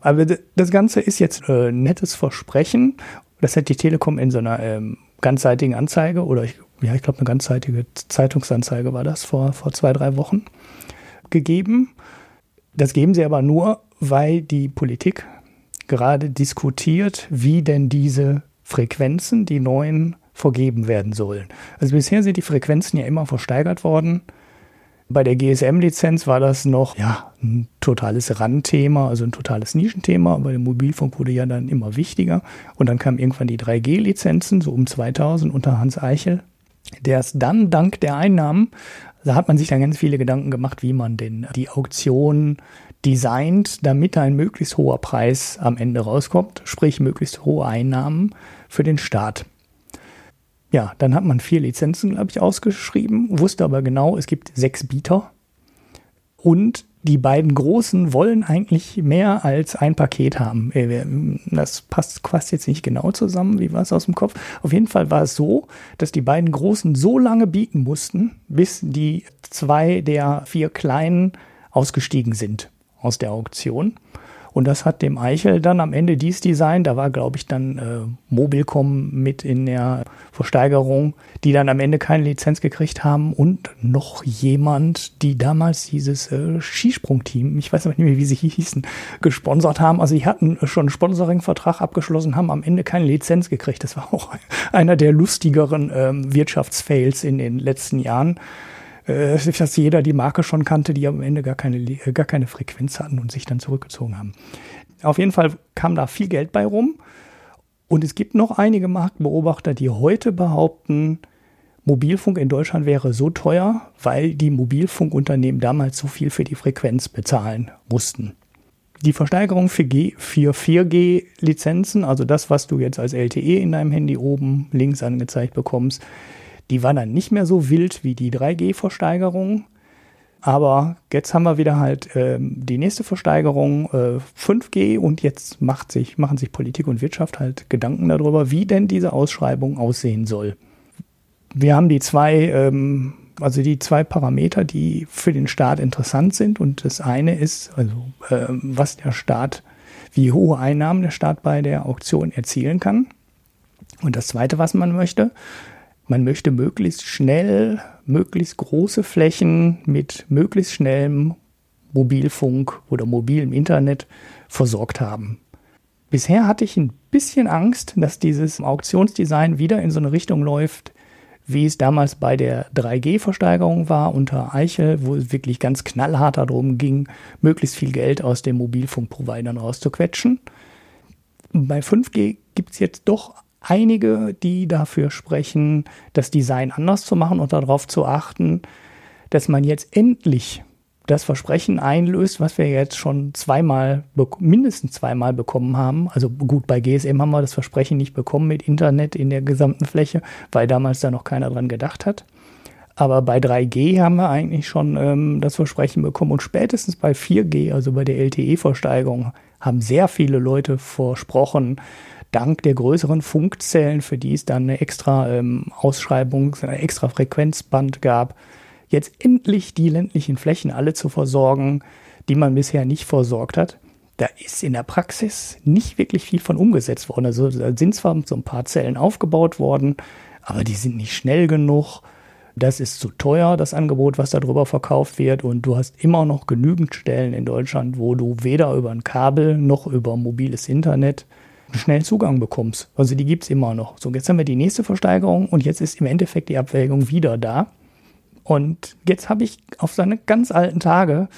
Aber das Ganze ist jetzt ein nettes Versprechen. Das hat die Telekom in so einer ähm, ganzseitigen Anzeige oder ich, ja, ich glaube eine ganzseitige Zeitungsanzeige war das vor, vor zwei, drei Wochen gegeben. Das geben sie aber nur, weil die Politik gerade diskutiert, wie denn diese Frequenzen, die neuen, vergeben werden sollen. Also bisher sind die Frequenzen ja immer versteigert worden. Bei der GSM-Lizenz war das noch ja, ein totales Randthema, also ein totales Nischenthema. Bei dem Mobilfunk wurde ja dann immer wichtiger. Und dann kamen irgendwann die 3G-Lizenzen, so um 2000 unter Hans Eichel, der es dann dank der Einnahmen, da hat man sich dann ganz viele Gedanken gemacht, wie man denn die Auktion designt, damit ein möglichst hoher Preis am Ende rauskommt, sprich möglichst hohe Einnahmen für den Staat. Ja, dann hat man vier Lizenzen, glaube ich, ausgeschrieben, wusste aber genau, es gibt sechs Bieter. Und die beiden Großen wollen eigentlich mehr als ein Paket haben. Äh, das passt quasi jetzt nicht genau zusammen, wie war es aus dem Kopf. Auf jeden Fall war es so, dass die beiden Großen so lange bieten mussten, bis die zwei der vier Kleinen ausgestiegen sind aus der Auktion. Und das hat dem Eichel dann am Ende dies Design, da war, glaube ich, dann äh, Mobilcom mit in der Versteigerung, die dann am Ende keine Lizenz gekriegt haben und noch jemand, die damals dieses äh, Skisprungteam, ich weiß nicht mehr, wie sie hießen, gesponsert haben. Also die hatten schon einen Sponsoring-Vertrag abgeschlossen, haben am Ende keine Lizenz gekriegt. Das war auch einer der lustigeren ähm, Wirtschaftsfails in den letzten Jahren äh, dass jeder die Marke schon kannte, die am Ende gar keine, äh, gar keine Frequenz hatten und sich dann zurückgezogen haben. Auf jeden Fall kam da viel Geld bei rum. Und es gibt noch einige Marktbeobachter, die heute behaupten, Mobilfunk in Deutschland wäre so teuer, weil die Mobilfunkunternehmen damals so viel für die Frequenz bezahlen mussten. Die Versteigerung für, für 4G-Lizenzen, also das, was du jetzt als LTE in deinem Handy oben links angezeigt bekommst, die war dann nicht mehr so wild wie die 3G-Versteigerung. Aber jetzt haben wir wieder halt ähm, die nächste Versteigerung äh, 5G und jetzt macht sich, machen sich Politik und Wirtschaft halt Gedanken darüber, wie denn diese Ausschreibung aussehen soll. Wir haben die zwei, ähm, also die zwei Parameter, die für den Staat interessant sind. Und das eine ist, also äh, was der Staat, wie hohe Einnahmen der Staat bei der Auktion erzielen kann. Und das zweite, was man möchte, man möchte möglichst schnell, möglichst große Flächen mit möglichst schnellem Mobilfunk oder mobilem Internet versorgt haben. Bisher hatte ich ein bisschen Angst, dass dieses Auktionsdesign wieder in so eine Richtung läuft, wie es damals bei der 3G-Versteigerung war unter Eichel, wo es wirklich ganz knallhart darum ging, möglichst viel Geld aus den Mobilfunkprovidern rauszuquetschen. Bei 5G gibt es jetzt doch einige, die dafür sprechen, das Design anders zu machen und darauf zu achten, dass man jetzt endlich das Versprechen einlöst, was wir jetzt schon zweimal, mindestens zweimal bekommen haben. Also gut, bei GSM haben wir das Versprechen nicht bekommen mit Internet in der gesamten Fläche, weil damals da noch keiner dran gedacht hat. Aber bei 3G haben wir eigentlich schon ähm, das Versprechen bekommen und spätestens bei 4G, also bei der LTE-Versteigerung, haben sehr viele Leute versprochen, dank der größeren Funkzellen, für die es dann eine extra ähm, Ausschreibung, ein extra Frequenzband gab, jetzt endlich die ländlichen Flächen alle zu versorgen, die man bisher nicht versorgt hat. Da ist in der Praxis nicht wirklich viel von umgesetzt worden. Also da sind zwar so ein paar Zellen aufgebaut worden, aber die sind nicht schnell genug. Das ist zu teuer, das Angebot, was darüber verkauft wird. Und du hast immer noch genügend Stellen in Deutschland, wo du weder über ein Kabel noch über mobiles Internet schnell Zugang bekommst. Also die gibt es immer noch. So, jetzt haben wir die nächste Versteigerung und jetzt ist im Endeffekt die Abwägung wieder da. Und jetzt habe ich auf seine ganz alten Tage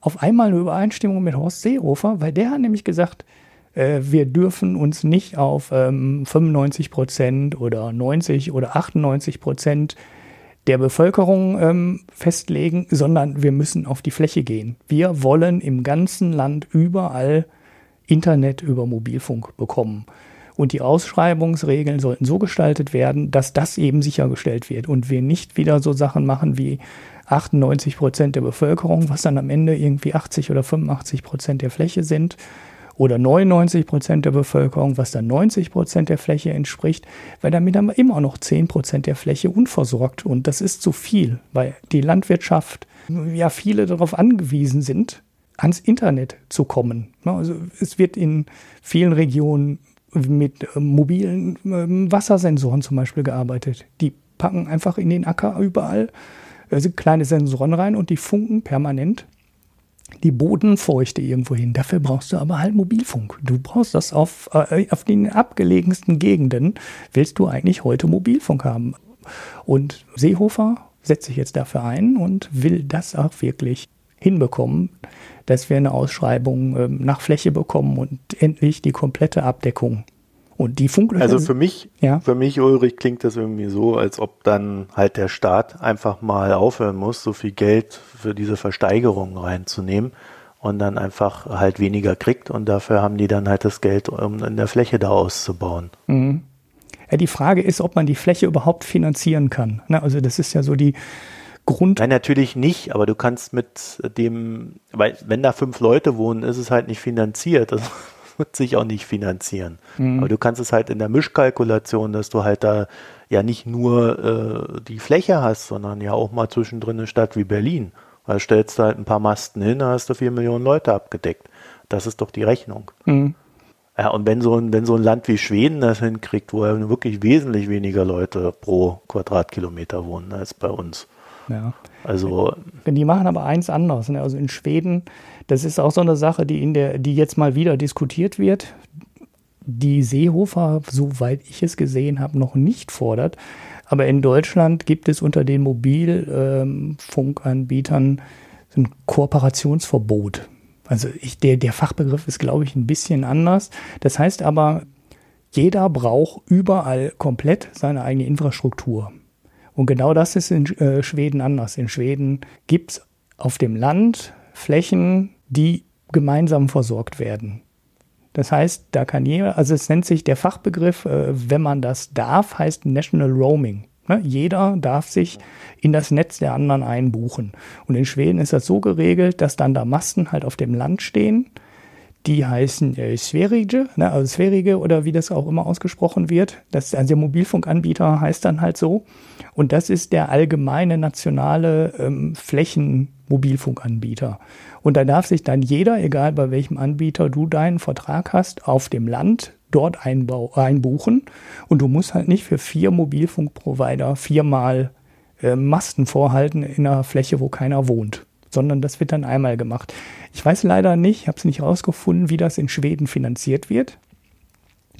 auf einmal eine Übereinstimmung mit Horst Seehofer, weil der hat nämlich gesagt, äh, wir dürfen uns nicht auf ähm, 95 Prozent oder 90 oder 98 Prozent der Bevölkerung ähm, festlegen, sondern wir müssen auf die Fläche gehen. Wir wollen im ganzen Land überall Internet über Mobilfunk bekommen. Und die Ausschreibungsregeln sollten so gestaltet werden, dass das eben sichergestellt wird und wir nicht wieder so Sachen machen wie 98 Prozent der Bevölkerung, was dann am Ende irgendwie 80 oder 85 Prozent der Fläche sind, oder 99 Prozent der Bevölkerung, was dann 90 Prozent der Fläche entspricht, weil damit haben wir immer noch 10 Prozent der Fläche unversorgt und das ist zu viel, weil die Landwirtschaft, ja viele darauf angewiesen sind, ans Internet zu kommen. Also es wird in vielen Regionen mit mobilen ähm, Wassersensoren zum Beispiel gearbeitet. Die packen einfach in den Acker überall also kleine Sensoren rein und die funken permanent die Bodenfeuchte irgendwo hin. Dafür brauchst du aber halt Mobilfunk. Du brauchst das auf, äh, auf den abgelegensten Gegenden, willst du eigentlich heute Mobilfunk haben. Und Seehofer setzt sich jetzt dafür ein und will das auch wirklich hinbekommen, dass wir eine Ausschreibung äh, nach Fläche bekommen und endlich die komplette Abdeckung und die Funklöcher. Also für mich, ja. für mich, Ulrich, klingt das irgendwie so, als ob dann halt der Staat einfach mal aufhören muss, so viel Geld für diese Versteigerung reinzunehmen und dann einfach halt weniger kriegt und dafür haben die dann halt das Geld, um in der Fläche da auszubauen. Mhm. Ja, die Frage ist, ob man die Fläche überhaupt finanzieren kann. Ne? Also das ist ja so die Grund. Nein, natürlich nicht, aber du kannst mit dem, weil wenn da fünf Leute wohnen, ist es halt nicht finanziert. Das wird sich auch nicht finanzieren. Mhm. Aber du kannst es halt in der Mischkalkulation, dass du halt da ja nicht nur äh, die Fläche hast, sondern ja auch mal zwischendrin eine Stadt wie Berlin. Da stellst du halt ein paar Masten hin, da hast du vier Millionen Leute abgedeckt. Das ist doch die Rechnung. Mhm. Ja, und wenn so, ein, wenn so ein Land wie Schweden das hinkriegt, wo ja wirklich wesentlich weniger Leute pro Quadratkilometer wohnen als bei uns. Ja. Also. Die machen aber eins anders. Ne? Also in Schweden das ist auch so eine Sache, die, in der, die jetzt mal wieder diskutiert wird, die Seehofer, soweit ich es gesehen habe, noch nicht fordert. Aber in Deutschland gibt es unter den Mobilfunkanbietern ein Kooperationsverbot. Also ich, der, der Fachbegriff ist, glaube ich, ein bisschen anders. Das heißt aber, jeder braucht überall komplett seine eigene Infrastruktur. Und genau das ist in äh, Schweden anders. In Schweden gibt es auf dem Land Flächen, die gemeinsam versorgt werden. Das heißt, da kann jeder, also es nennt sich der Fachbegriff, äh, wenn man das darf, heißt National Roaming. Ne? Jeder darf sich in das Netz der anderen einbuchen. Und in Schweden ist das so geregelt, dass dann da Masten halt auf dem Land stehen. Die heißen äh, Sverige, ne? also Sverige oder wie das auch immer ausgesprochen wird. Das, also der Mobilfunkanbieter heißt dann halt so. Und das ist der allgemeine nationale ähm, Flächenmobilfunkanbieter. Und da darf sich dann jeder, egal bei welchem Anbieter du deinen Vertrag hast, auf dem Land dort einbuchen. Und du musst halt nicht für vier Mobilfunkprovider viermal äh, Masten vorhalten in einer Fläche, wo keiner wohnt, sondern das wird dann einmal gemacht. Ich weiß leider nicht, habe es nicht rausgefunden, wie das in Schweden finanziert wird.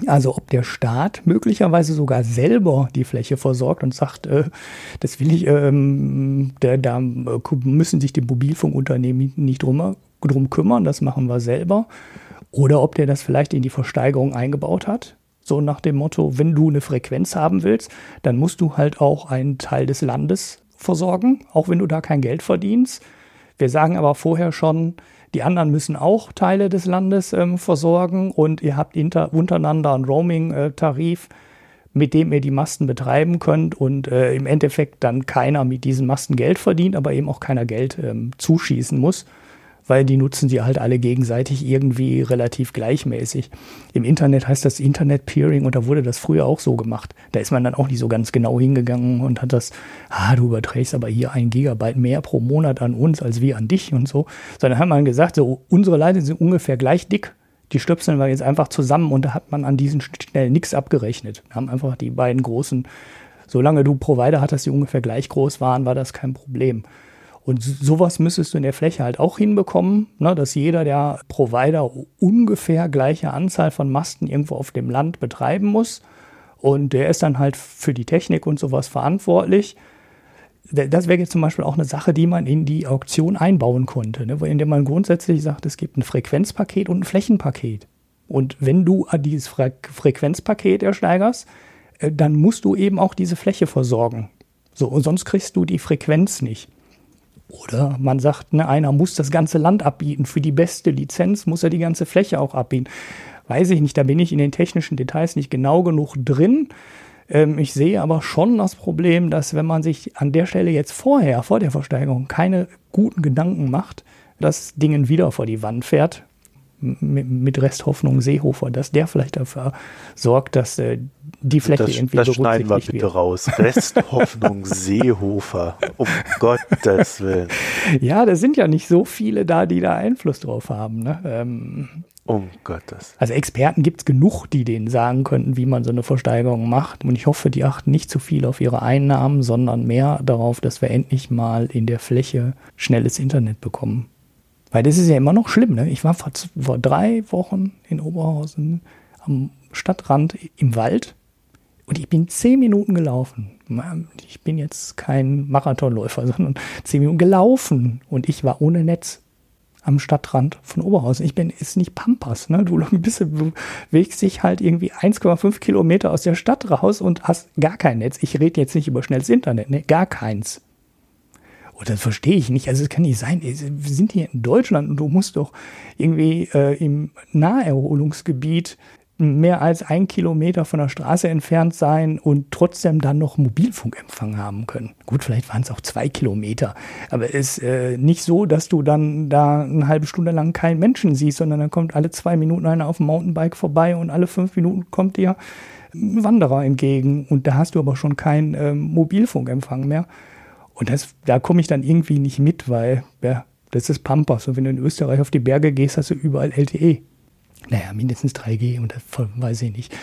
Also ob der Staat möglicherweise sogar selber die Fläche versorgt und sagt, äh, das will ich, ähm, da, da müssen sich die Mobilfunkunternehmen nicht drum, drum kümmern, das machen wir selber. Oder ob der das vielleicht in die Versteigerung eingebaut hat. So nach dem Motto, wenn du eine Frequenz haben willst, dann musst du halt auch einen Teil des Landes versorgen, auch wenn du da kein Geld verdienst. Wir sagen aber vorher schon, die anderen müssen auch Teile des Landes ähm, versorgen und ihr habt inter, untereinander einen Roaming-Tarif, mit dem ihr die Masten betreiben könnt und äh, im Endeffekt dann keiner mit diesen Masten Geld verdient, aber eben auch keiner Geld ähm, zuschießen muss weil die nutzen sie halt alle gegenseitig irgendwie relativ gleichmäßig. Im Internet heißt das Internet Peering und da wurde das früher auch so gemacht. Da ist man dann auch nicht so ganz genau hingegangen und hat das, ah, du überträgst aber hier ein Gigabyte mehr pro Monat an uns als wir an dich und so. Sondern hat man gesagt, so unsere Leitungen sind ungefähr gleich dick. Die stöpseln wir jetzt einfach zusammen und da hat man an diesen Stellen nichts abgerechnet. Haben einfach die beiden großen solange du Provider hattest, die ungefähr gleich groß waren, war das kein Problem. Und sowas müsstest du in der Fläche halt auch hinbekommen, ne, dass jeder der Provider ungefähr gleiche Anzahl von Masten irgendwo auf dem Land betreiben muss. Und der ist dann halt für die Technik und sowas verantwortlich. Das wäre jetzt zum Beispiel auch eine Sache, die man in die Auktion einbauen konnte, ne, indem man grundsätzlich sagt, es gibt ein Frequenzpaket und ein Flächenpaket. Und wenn du dieses Fre Frequenzpaket ersteigerst, äh, dann musst du eben auch diese Fläche versorgen. So, und sonst kriegst du die Frequenz nicht. Oder man sagt, ne, einer muss das ganze Land abbieten. Für die beste Lizenz muss er die ganze Fläche auch abbieten. Weiß ich nicht, da bin ich in den technischen Details nicht genau genug drin. Ähm, ich sehe aber schon das Problem, dass wenn man sich an der Stelle jetzt vorher, vor der Versteigerung, keine guten Gedanken macht, das Dingen wieder vor die Wand fährt, mit Resthoffnung Seehofer, dass der vielleicht dafür sorgt, dass äh, die Fläche das, irgendwie Das schneiden wir bitte wird. raus. Resthoffnung Seehofer, um Gottes Willen. Ja, da sind ja nicht so viele da, die da Einfluss drauf haben. Ne? Ähm, um Gottes. Also Experten gibt es genug, die denen sagen könnten, wie man so eine Versteigerung macht. Und ich hoffe, die achten nicht zu viel auf ihre Einnahmen, sondern mehr darauf, dass wir endlich mal in der Fläche schnelles Internet bekommen. Weil das ist ja immer noch schlimm. Ne? Ich war vor, vor drei Wochen in Oberhausen am Stadtrand im Wald und ich bin zehn Minuten gelaufen. Ich bin jetzt kein Marathonläufer, sondern zehn Minuten gelaufen und ich war ohne Netz am Stadtrand von Oberhausen. Ich bin, ist nicht Pampas, ne? Du bist, bewegst dich halt irgendwie 1,5 Kilometer aus der Stadt raus und hast gar kein Netz. Ich rede jetzt nicht über schnelles Internet, ne? Gar keins. Oh, das verstehe ich nicht. Also es kann nicht sein. Wir sind hier in Deutschland und du musst doch irgendwie äh, im Naherholungsgebiet mehr als ein Kilometer von der Straße entfernt sein und trotzdem dann noch Mobilfunkempfang haben können. Gut, vielleicht waren es auch zwei Kilometer, aber es ist äh, nicht so, dass du dann da eine halbe Stunde lang keinen Menschen siehst, sondern dann kommt alle zwei Minuten einer auf dem Mountainbike vorbei und alle fünf Minuten kommt dir ein Wanderer entgegen und da hast du aber schon keinen äh, Mobilfunkempfang mehr. Und das, da komme ich dann irgendwie nicht mit, weil ja, das ist Pampas. Und wenn du in Österreich auf die Berge gehst, hast du überall LTE. Naja, mindestens 3G und das weiß ich nicht.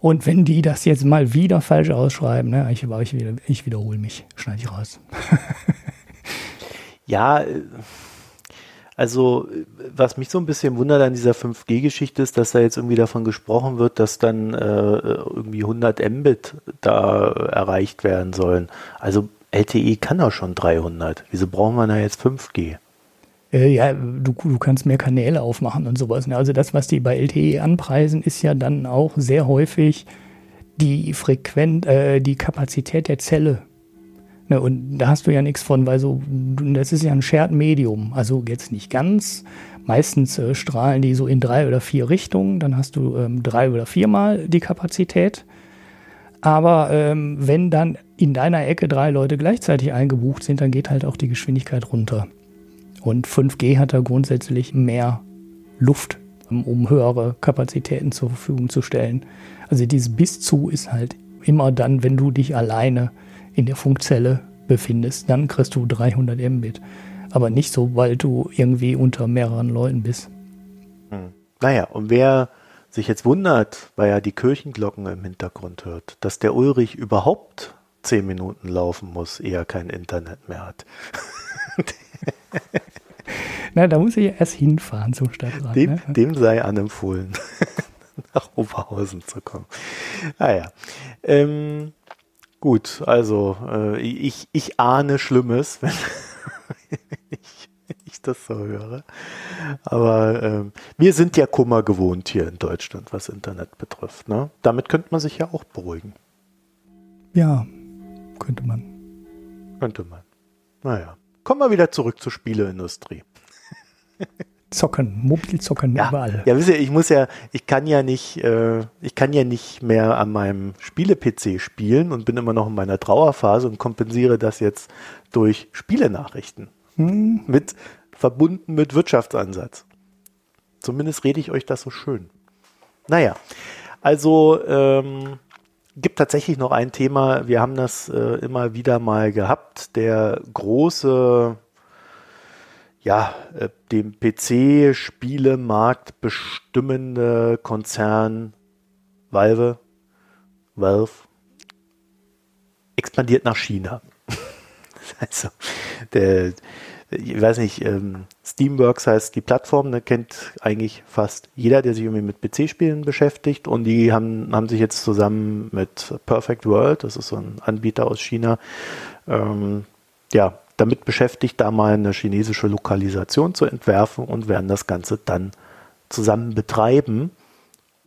Und wenn die das jetzt mal wieder falsch ausschreiben, ne, ich, ich, wieder, ich wiederhole mich, schneide ich raus. ja, also was mich so ein bisschen wundert an dieser 5G-Geschichte ist, dass da jetzt irgendwie davon gesprochen wird, dass dann äh, irgendwie 100 Mbit da erreicht werden sollen. Also LTE kann doch schon 300. Wieso brauchen wir da jetzt 5G? Äh, ja, du, du kannst mehr Kanäle aufmachen und sowas. Ne? Also das, was die bei LTE anpreisen, ist ja dann auch sehr häufig die Frequenz, äh, die Kapazität der Zelle. Ne? Und da hast du ja nichts von, weil so, das ist ja ein Shared Medium. Also jetzt nicht ganz. Meistens äh, strahlen die so in drei oder vier Richtungen. Dann hast du ähm, drei oder viermal die Kapazität. Aber ähm, wenn dann in deiner Ecke drei Leute gleichzeitig eingebucht sind, dann geht halt auch die Geschwindigkeit runter. Und 5G hat da grundsätzlich mehr Luft, um höhere Kapazitäten zur Verfügung zu stellen. Also dieses bis zu ist halt immer dann, wenn du dich alleine in der Funkzelle befindest, dann kriegst du 300 Mbit. Aber nicht so, weil du irgendwie unter mehreren Leuten bist. Hm. Naja, und wer sich jetzt wundert, weil er die Kirchenglocken im Hintergrund hört, dass der Ulrich überhaupt zehn Minuten laufen muss, ehe er kein Internet mehr hat. Na, da muss ich ja erst hinfahren zum Stadtrat. Dem, ne? dem sei anempfohlen, nach Oberhausen zu kommen. Naja. Ah, ähm, gut, also äh, ich, ich ahne Schlimmes, wenn ich, ich das so höre. Aber ähm, wir sind ja Kummer gewohnt hier in Deutschland, was Internet betrifft. Ne? Damit könnte man sich ja auch beruhigen. Ja, könnte man. Könnte man. Naja. Kommen wir wieder zurück zur Spieleindustrie. Zocken, Mobilzocken ja, überall. Ja, wisst ihr, ich muss ja, ich kann ja nicht, äh, ich kann ja nicht mehr an meinem Spiele-PC spielen und bin immer noch in meiner Trauerphase und kompensiere das jetzt durch Spielenachrichten. Hm. Mit, verbunden mit Wirtschaftsansatz. Zumindest rede ich euch das so schön. Naja, also ähm, gibt tatsächlich noch ein Thema, wir haben das äh, immer wieder mal gehabt, der große, ja, äh, dem PC-Spielemarkt bestimmende Konzern Valve, Valve, expandiert nach China. also, der, ich weiß nicht, ähm, Steamworks heißt die Plattform, da kennt eigentlich fast jeder, der sich irgendwie mit PC-Spielen beschäftigt. Und die haben, haben sich jetzt zusammen mit Perfect World, das ist so ein Anbieter aus China, ähm, ja, damit beschäftigt, da mal eine chinesische Lokalisation zu entwerfen und werden das Ganze dann zusammen betreiben.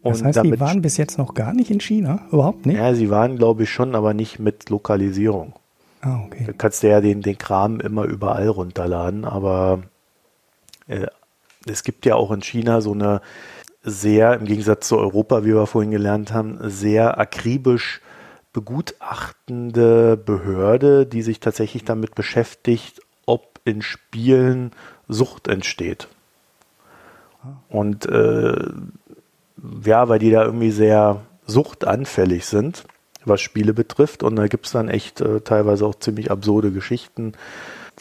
Und das heißt, die waren bis jetzt noch gar nicht in China? Überhaupt nicht? Ja, sie waren, glaube ich, schon, aber nicht mit Lokalisierung. Ah, okay. Da kannst du ja den, den Kram immer überall runterladen, aber äh, es gibt ja auch in China so eine sehr, im Gegensatz zu Europa, wie wir vorhin gelernt haben, sehr akribisch begutachtende Behörde, die sich tatsächlich damit beschäftigt, ob in Spielen Sucht entsteht. Ah. Und äh, ja, weil die da irgendwie sehr suchtanfällig sind was Spiele betrifft. Und da gibt es dann echt äh, teilweise auch ziemlich absurde Geschichten.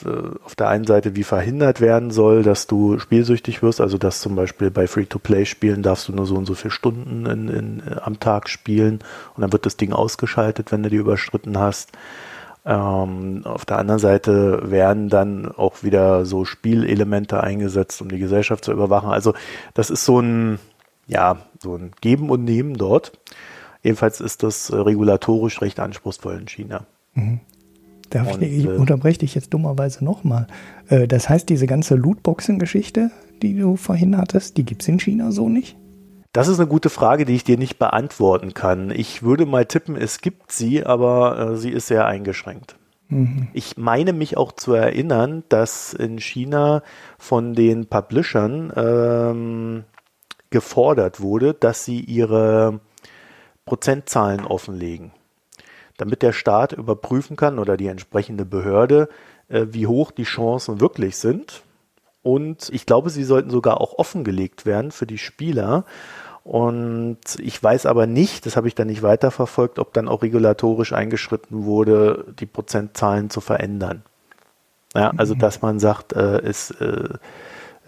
Äh, auf der einen Seite, wie verhindert werden soll, dass du spielsüchtig wirst, also dass zum Beispiel bei Free-to-Play-Spielen darfst du nur so und so viele Stunden in, in, äh, am Tag spielen und dann wird das Ding ausgeschaltet, wenn du die überschritten hast. Ähm, auf der anderen Seite werden dann auch wieder so Spielelemente eingesetzt, um die Gesellschaft zu überwachen. Also das ist so ein, ja, so ein Geben und Nehmen dort. Jedenfalls ist das äh, regulatorisch recht anspruchsvoll in China. Mhm. Darf Und, ich, ich äh, unterbreche dich jetzt dummerweise nochmal. Äh, das heißt, diese ganze Lootboxen-Geschichte, die du vorhin hattest, die gibt es in China so nicht? Das ist eine gute Frage, die ich dir nicht beantworten kann. Ich würde mal tippen, es gibt sie, aber äh, sie ist sehr eingeschränkt. Mhm. Ich meine mich auch zu erinnern, dass in China von den Publishern ähm, gefordert wurde, dass sie ihre Prozentzahlen offenlegen, damit der Staat überprüfen kann oder die entsprechende Behörde, äh, wie hoch die Chancen wirklich sind. Und ich glaube, sie sollten sogar auch offengelegt werden für die Spieler. Und ich weiß aber nicht, das habe ich dann nicht weiterverfolgt, ob dann auch regulatorisch eingeschritten wurde, die Prozentzahlen zu verändern. Ja, also mhm. dass man sagt, äh, es äh,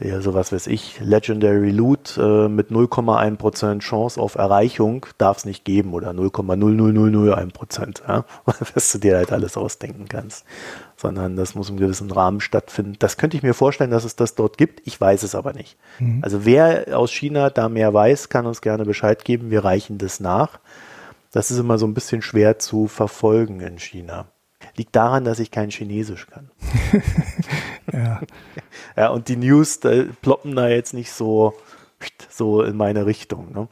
ja, sowas weiß ich, Legendary Loot äh, mit 0,1% Chance auf Erreichung darf es nicht geben oder 0,00001%, ja? was du dir halt alles ausdenken kannst. Sondern das muss im gewissen Rahmen stattfinden. Das könnte ich mir vorstellen, dass es das dort gibt. Ich weiß es aber nicht. Mhm. Also wer aus China da mehr weiß, kann uns gerne Bescheid geben. Wir reichen das nach. Das ist immer so ein bisschen schwer zu verfolgen in China. Liegt daran, dass ich kein Chinesisch kann. ja. ja, und die News da ploppen da jetzt nicht so, so in meine Richtung. Ne?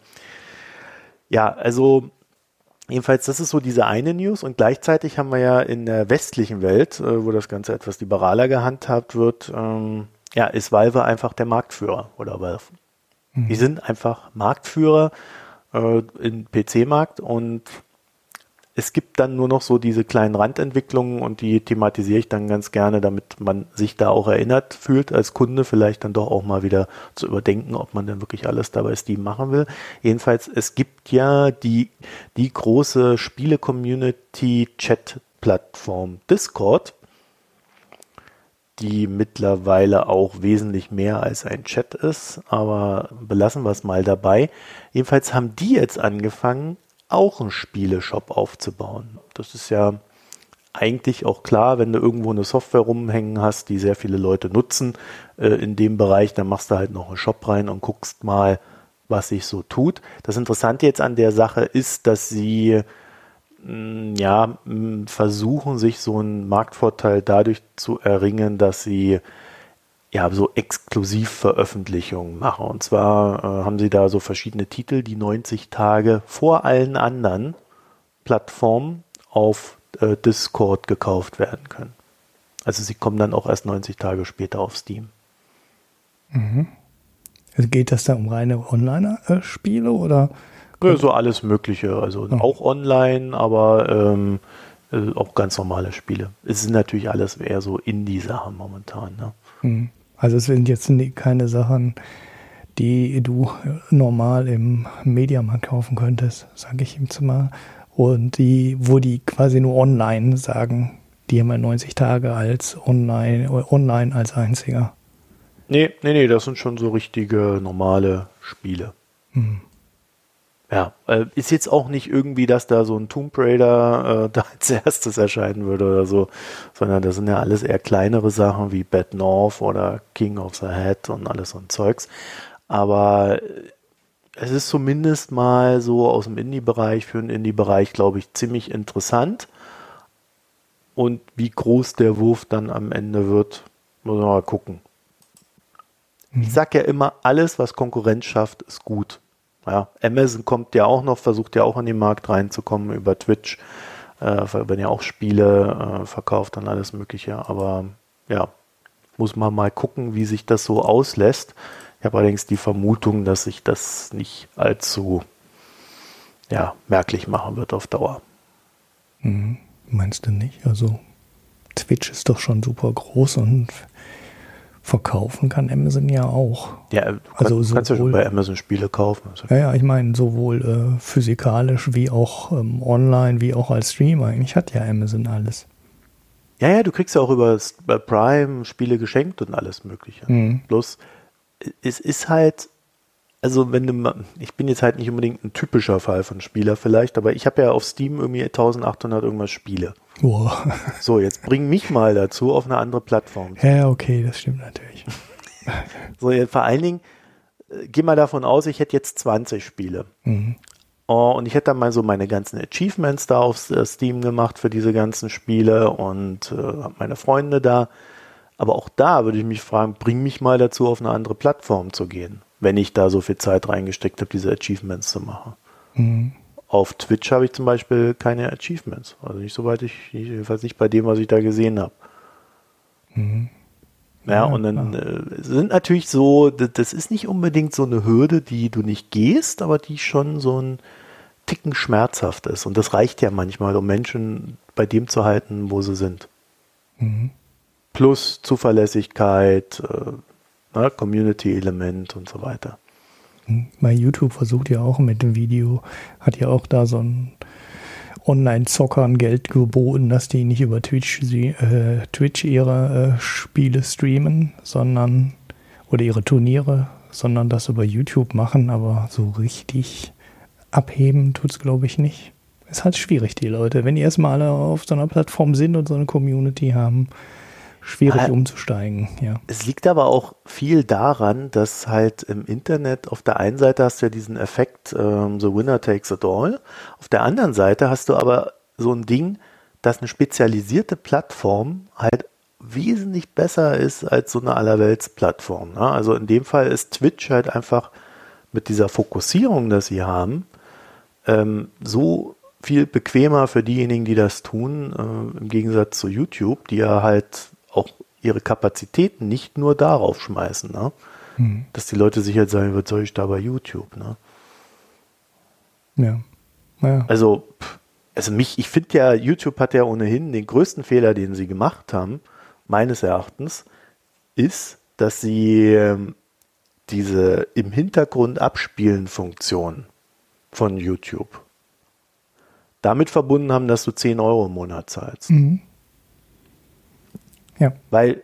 Ja, also jedenfalls, das ist so diese eine News und gleichzeitig haben wir ja in der westlichen Welt, äh, wo das Ganze etwas liberaler gehandhabt wird, ähm, ja, ist Valve einfach der Marktführer oder Valve. Mhm. Die sind einfach Marktführer äh, im PC-Markt und es gibt dann nur noch so diese kleinen Randentwicklungen und die thematisiere ich dann ganz gerne, damit man sich da auch erinnert fühlt als Kunde, vielleicht dann doch auch mal wieder zu überdenken, ob man denn wirklich alles dabei Steam machen will. Jedenfalls, es gibt ja die, die große Spiele-Community-Chat-Plattform Discord, die mittlerweile auch wesentlich mehr als ein Chat ist, aber belassen wir es mal dabei. Jedenfalls haben die jetzt angefangen, auch einen Spieleshop aufzubauen. Das ist ja eigentlich auch klar, wenn du irgendwo eine Software rumhängen hast, die sehr viele Leute nutzen äh, in dem Bereich, dann machst du halt noch einen Shop rein und guckst mal, was sich so tut. Das Interessante jetzt an der Sache ist, dass sie mh, mm, ja mh, mm, versuchen, sich so einen Marktvorteil dadurch zu erringen, dass sie ja, so Exklusivveröffentlichungen mache. Und zwar äh, haben sie da so verschiedene Titel, die 90 Tage vor allen anderen Plattformen auf äh, Discord gekauft werden können. Also sie kommen dann auch erst 90 Tage später auf Steam. Mhm. Also geht das da um reine Online-Spiele oder? Ja, so alles Mögliche. Also oh. auch online, aber ähm, äh, auch ganz normale Spiele. Es sind natürlich alles eher so Indie-Sachen momentan. Ne? Mhm. Also es sind jetzt keine Sachen, die du normal im Mediamarkt kaufen könntest, sage ich ihm zumal. Und die, wo die quasi nur online sagen, die haben ja 90 Tage als online, online als einziger. Nee, nee, nee, das sind schon so richtige normale Spiele. Hm. Ja, äh, ist jetzt auch nicht irgendwie, dass da so ein Tomb Raider äh, da als erstes erscheinen würde oder so, sondern das sind ja alles eher kleinere Sachen wie Bad North oder King of the Head und alles so ein Zeugs. Aber äh, es ist zumindest mal so aus dem Indie-Bereich für den Indie-Bereich, glaube ich, ziemlich interessant. Und wie groß der Wurf dann am Ende wird, muss man mal gucken. Ich sage ja immer, alles, was Konkurrenz schafft, ist gut. Ja, Amazon kommt ja auch noch, versucht ja auch in den Markt reinzukommen über Twitch, äh, werden ja auch Spiele äh, verkauft und alles Mögliche. Aber ja, muss man mal gucken, wie sich das so auslässt. Ich habe allerdings die Vermutung, dass sich das nicht allzu ja, merklich machen wird auf Dauer. Mhm. Meinst du nicht? Also Twitch ist doch schon super groß und verkaufen kann Amazon ja auch. Ja, du also kannst, kannst ja schon bei Amazon Spiele kaufen. Ja, ja, ich meine, sowohl äh, physikalisch wie auch ähm, online, wie auch als Stream. Eigentlich hat ja Amazon alles. Ja, ja, du kriegst ja auch über Prime Spiele geschenkt und alles Mögliche. Mhm. Bloß, es ist halt, also wenn du, ich bin jetzt halt nicht unbedingt ein typischer Fall von Spieler vielleicht, aber ich habe ja auf Steam irgendwie 1800 irgendwas Spiele. Wow. So, jetzt bring mich mal dazu, auf eine andere Plattform. Ja, okay, das stimmt natürlich. so, jetzt vor allen Dingen, äh, geh mal davon aus, ich hätte jetzt 20 Spiele. Mhm. Oh, und ich hätte dann mal so meine ganzen Achievements da auf äh, Steam gemacht für diese ganzen Spiele und äh, meine Freunde da. Aber auch da würde ich mich fragen, bring mich mal dazu, auf eine andere Plattform zu gehen, wenn ich da so viel Zeit reingesteckt habe, diese Achievements zu machen. Mhm. Auf Twitch habe ich zum Beispiel keine Achievements. Also nicht soweit ich, jedenfalls nicht bei dem, was ich da gesehen habe. Mhm. Ja, ja, und dann äh, sind natürlich so, das ist nicht unbedingt so eine Hürde, die du nicht gehst, aber die schon so ein Ticken schmerzhaft ist. Und das reicht ja manchmal, um Menschen bei dem zu halten, wo sie sind. Mhm. Plus Zuverlässigkeit, äh, ne, Community-Element und so weiter. Bei YouTube versucht ja auch mit dem Video, hat ja auch da so ein Online-Zockern Geld geboten, dass die nicht über Twitch, sie, äh, Twitch ihre äh, Spiele streamen, sondern oder ihre Turniere, sondern das über YouTube machen, aber so richtig abheben tut es, glaube ich, nicht. Ist halt schwierig, die Leute. Wenn die erstmal alle auf so einer Plattform sind und so eine Community haben, schwierig ah, umzusteigen, ja. Es liegt aber auch viel daran, dass halt im Internet auf der einen Seite hast du ja diesen Effekt, ähm, the winner takes it all. Auf der anderen Seite hast du aber so ein Ding, dass eine spezialisierte Plattform halt wesentlich besser ist als so eine Allerwelts-Plattform. Ne? Also in dem Fall ist Twitch halt einfach mit dieser Fokussierung, dass sie haben, ähm, so viel bequemer für diejenigen, die das tun, äh, im Gegensatz zu YouTube, die ja halt auch ihre Kapazitäten nicht nur darauf schmeißen, ne? Mhm. dass die Leute sich halt sagen, was soll ich da bei YouTube? Ne? Ja. ja. Also, also mich, ich finde ja, YouTube hat ja ohnehin den größten Fehler, den sie gemacht haben, meines Erachtens, ist, dass sie ähm, diese im Hintergrund abspielen Funktion von YouTube damit verbunden haben, dass du 10 Euro im Monat zahlst. Mhm. Ja. Weil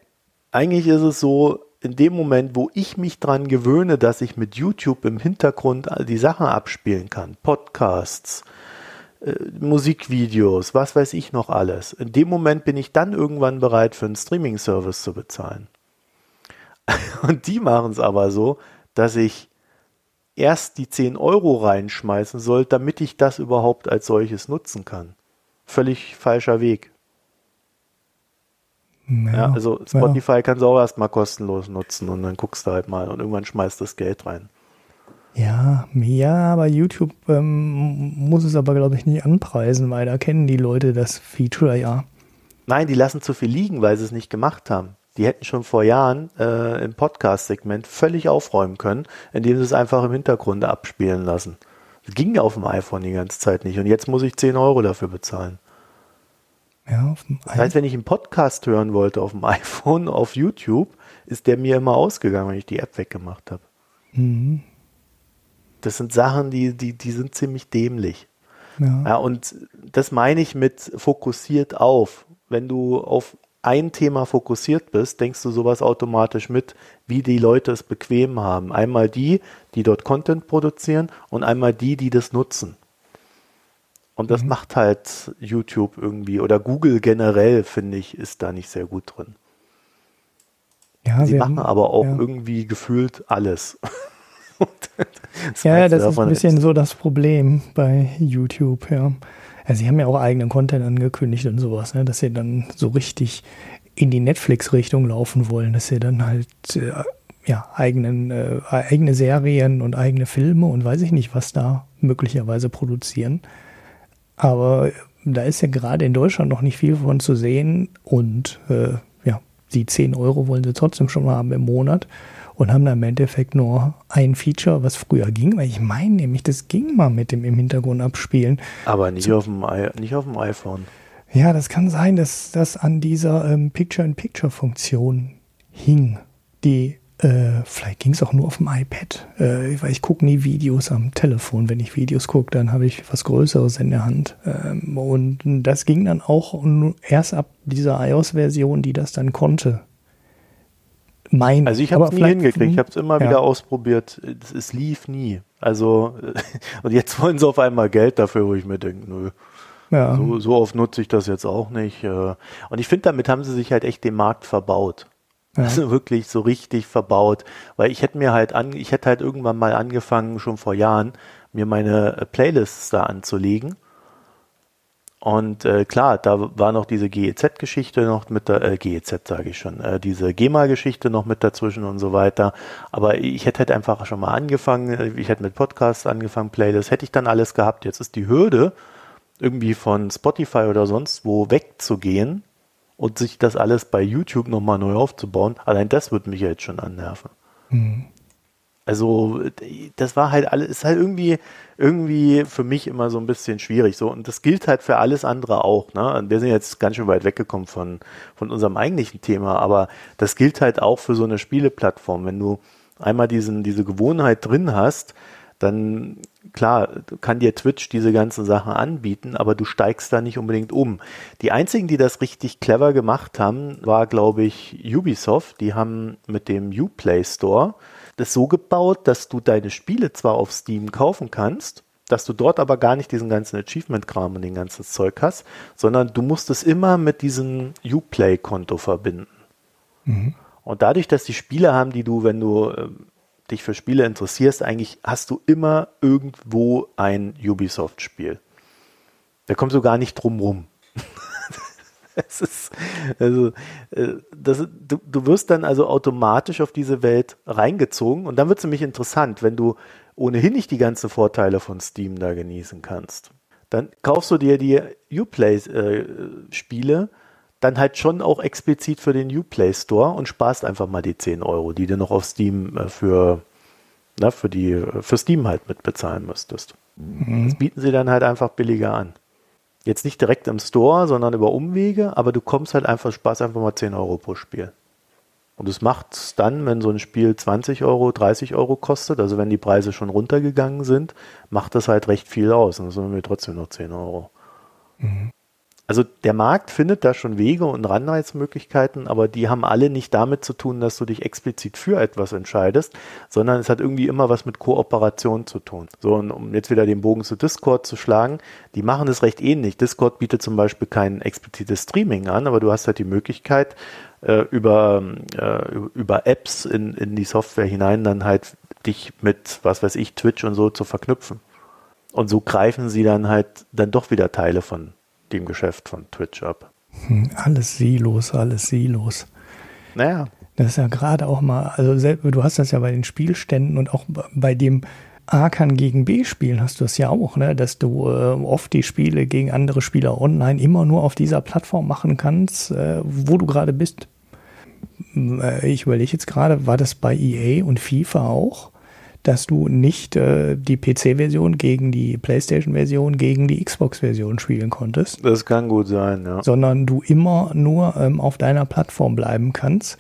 eigentlich ist es so, in dem Moment, wo ich mich dran gewöhne, dass ich mit YouTube im Hintergrund all die Sachen abspielen kann, Podcasts, äh, Musikvideos, was weiß ich noch alles, in dem Moment bin ich dann irgendwann bereit, für einen Streaming-Service zu bezahlen. Und die machen es aber so, dass ich erst die 10 Euro reinschmeißen soll, damit ich das überhaupt als solches nutzen kann. Völlig falscher Weg. Ja, ja, also Spotify ja. kannst du auch erstmal kostenlos nutzen und dann guckst du halt mal und irgendwann schmeißt das Geld rein. Ja, ja, aber YouTube ähm, muss es aber, glaube ich, nicht anpreisen, weil da kennen die Leute das Feature ja. Nein, die lassen zu viel liegen, weil sie es nicht gemacht haben. Die hätten schon vor Jahren äh, im Podcast-Segment völlig aufräumen können, indem sie es einfach im Hintergrund abspielen lassen. Das ging ja auf dem iPhone die ganze Zeit nicht und jetzt muss ich 10 Euro dafür bezahlen. Ja, das heißt, wenn ich einen Podcast hören wollte auf dem iPhone, auf YouTube, ist der mir immer ausgegangen, wenn ich die App weggemacht habe. Mhm. Das sind Sachen, die, die, die sind ziemlich dämlich. Ja. ja, und das meine ich mit fokussiert auf. Wenn du auf ein Thema fokussiert bist, denkst du sowas automatisch mit, wie die Leute es bequem haben. Einmal die, die dort Content produzieren und einmal die, die das nutzen. Und das mhm. macht halt YouTube irgendwie oder Google generell, finde ich, ist da nicht sehr gut drin. Ja, sie machen haben, aber auch ja. irgendwie gefühlt alles. ja, das ist ein bisschen so das Problem bei YouTube, ja. ja. Sie haben ja auch eigenen Content angekündigt und sowas, ne, dass sie dann so richtig in die Netflix-Richtung laufen wollen, dass sie dann halt äh, ja, eigenen, äh, eigene Serien und eigene Filme und weiß ich nicht, was da möglicherweise produzieren. Aber da ist ja gerade in Deutschland noch nicht viel von zu sehen und äh, ja, die 10 Euro wollen sie trotzdem schon mal haben im Monat und haben da im Endeffekt nur ein Feature, was früher ging, weil ich meine nämlich, das ging mal mit dem im Hintergrund abspielen. Aber nicht, so, auf, dem, nicht auf dem iPhone. Ja, das kann sein, dass das an dieser ähm, Picture-in-Picture-Funktion hing, die äh, vielleicht ging es auch nur auf dem iPad, äh, weil ich gucke nie Videos am Telefon. Wenn ich Videos gucke, dann habe ich was Größeres in der Hand. Ähm, und das ging dann auch erst ab dieser iOS-Version, die das dann konnte. Mein, also ich habe es nie hingekriegt, ich habe es immer ja. wieder ausprobiert. Es, es, lief nie. Also und jetzt wollen sie auf einmal Geld dafür, wo ich mir denke, nö. Ja. So, so oft nutze ich das jetzt auch nicht. Äh. Und ich finde, damit haben sie sich halt echt den Markt verbaut. Ja. Also wirklich so richtig verbaut. Weil ich hätte mir halt an, ich hätte halt irgendwann mal angefangen, schon vor Jahren, mir meine äh, Playlists da anzulegen. Und äh, klar, da war noch diese GEZ-Geschichte noch mit der, äh, GEZ sage ich schon, äh, diese GEMA-Geschichte noch mit dazwischen und so weiter. Aber ich hätte halt einfach schon mal angefangen, ich hätte mit Podcasts angefangen, Playlists, hätte ich dann alles gehabt. Jetzt ist die Hürde, irgendwie von Spotify oder sonst wo wegzugehen, und sich das alles bei YouTube nochmal neu aufzubauen, allein das würde mich ja jetzt schon annerven. Mhm. Also, das war halt alles, ist halt irgendwie, irgendwie für mich immer so ein bisschen schwierig. So, und das gilt halt für alles andere auch. Ne? Wir sind jetzt ganz schön weit weggekommen von, von unserem eigentlichen Thema, aber das gilt halt auch für so eine Spieleplattform. Wenn du einmal diesen, diese Gewohnheit drin hast, dann klar, kann dir Twitch diese ganzen Sachen anbieten, aber du steigst da nicht unbedingt um. Die einzigen, die das richtig clever gemacht haben, war, glaube ich, Ubisoft. Die haben mit dem Uplay Store das so gebaut, dass du deine Spiele zwar auf Steam kaufen kannst, dass du dort aber gar nicht diesen ganzen Achievement-Kram und den ganzen Zeug hast, sondern du musst es immer mit diesem Uplay-Konto verbinden. Mhm. Und dadurch, dass die Spiele haben, die du, wenn du ähm, dich für Spiele interessierst, eigentlich hast du immer irgendwo ein Ubisoft-Spiel. Da kommst du gar nicht drum rum. es ist, also, äh, das, du, du wirst dann also automatisch auf diese Welt reingezogen und dann wird es nämlich interessant, wenn du ohnehin nicht die ganzen Vorteile von Steam da genießen kannst. Dann kaufst du dir die Uplay-Spiele, äh, dann halt schon auch explizit für den Uplay Store und sparst einfach mal die 10 Euro, die du noch auf Steam äh, für, na, für, die, für Steam halt mitbezahlen müsstest. Mhm. Das bieten sie dann halt einfach billiger an. Jetzt nicht direkt im Store, sondern über Umwege, aber du kommst halt einfach, sparst einfach mal 10 Euro pro Spiel. Und das macht es dann, wenn so ein Spiel 20 Euro, 30 Euro kostet, also wenn die Preise schon runtergegangen sind, macht das halt recht viel aus. Und das sind wir trotzdem noch 10 Euro. Mhm also der Markt findet da schon Wege und Ranreizmöglichkeiten, aber die haben alle nicht damit zu tun, dass du dich explizit für etwas entscheidest, sondern es hat irgendwie immer was mit Kooperation zu tun. So, und um jetzt wieder den Bogen zu Discord zu schlagen, die machen es recht ähnlich. Discord bietet zum Beispiel kein explizites Streaming an, aber du hast halt die Möglichkeit, äh, über, äh, über Apps in, in die Software hinein dann halt dich mit, was weiß ich, Twitch und so zu verknüpfen. Und so greifen sie dann halt dann doch wieder Teile von dem Geschäft von Twitch ab. Hm, alles Silos, alles Silos. Naja. Das ist ja gerade auch mal, also du hast das ja bei den Spielständen und auch bei dem A kann gegen B spielen, hast du das ja auch, ne? dass du äh, oft die Spiele gegen andere Spieler online immer nur auf dieser Plattform machen kannst, äh, wo du gerade bist. Äh, ich überlege jetzt gerade, war das bei EA und FIFA auch? Dass du nicht äh, die PC-Version gegen die PlayStation-Version gegen die Xbox-Version spielen konntest. Das kann gut sein, ja. Sondern du immer nur ähm, auf deiner Plattform bleiben kannst.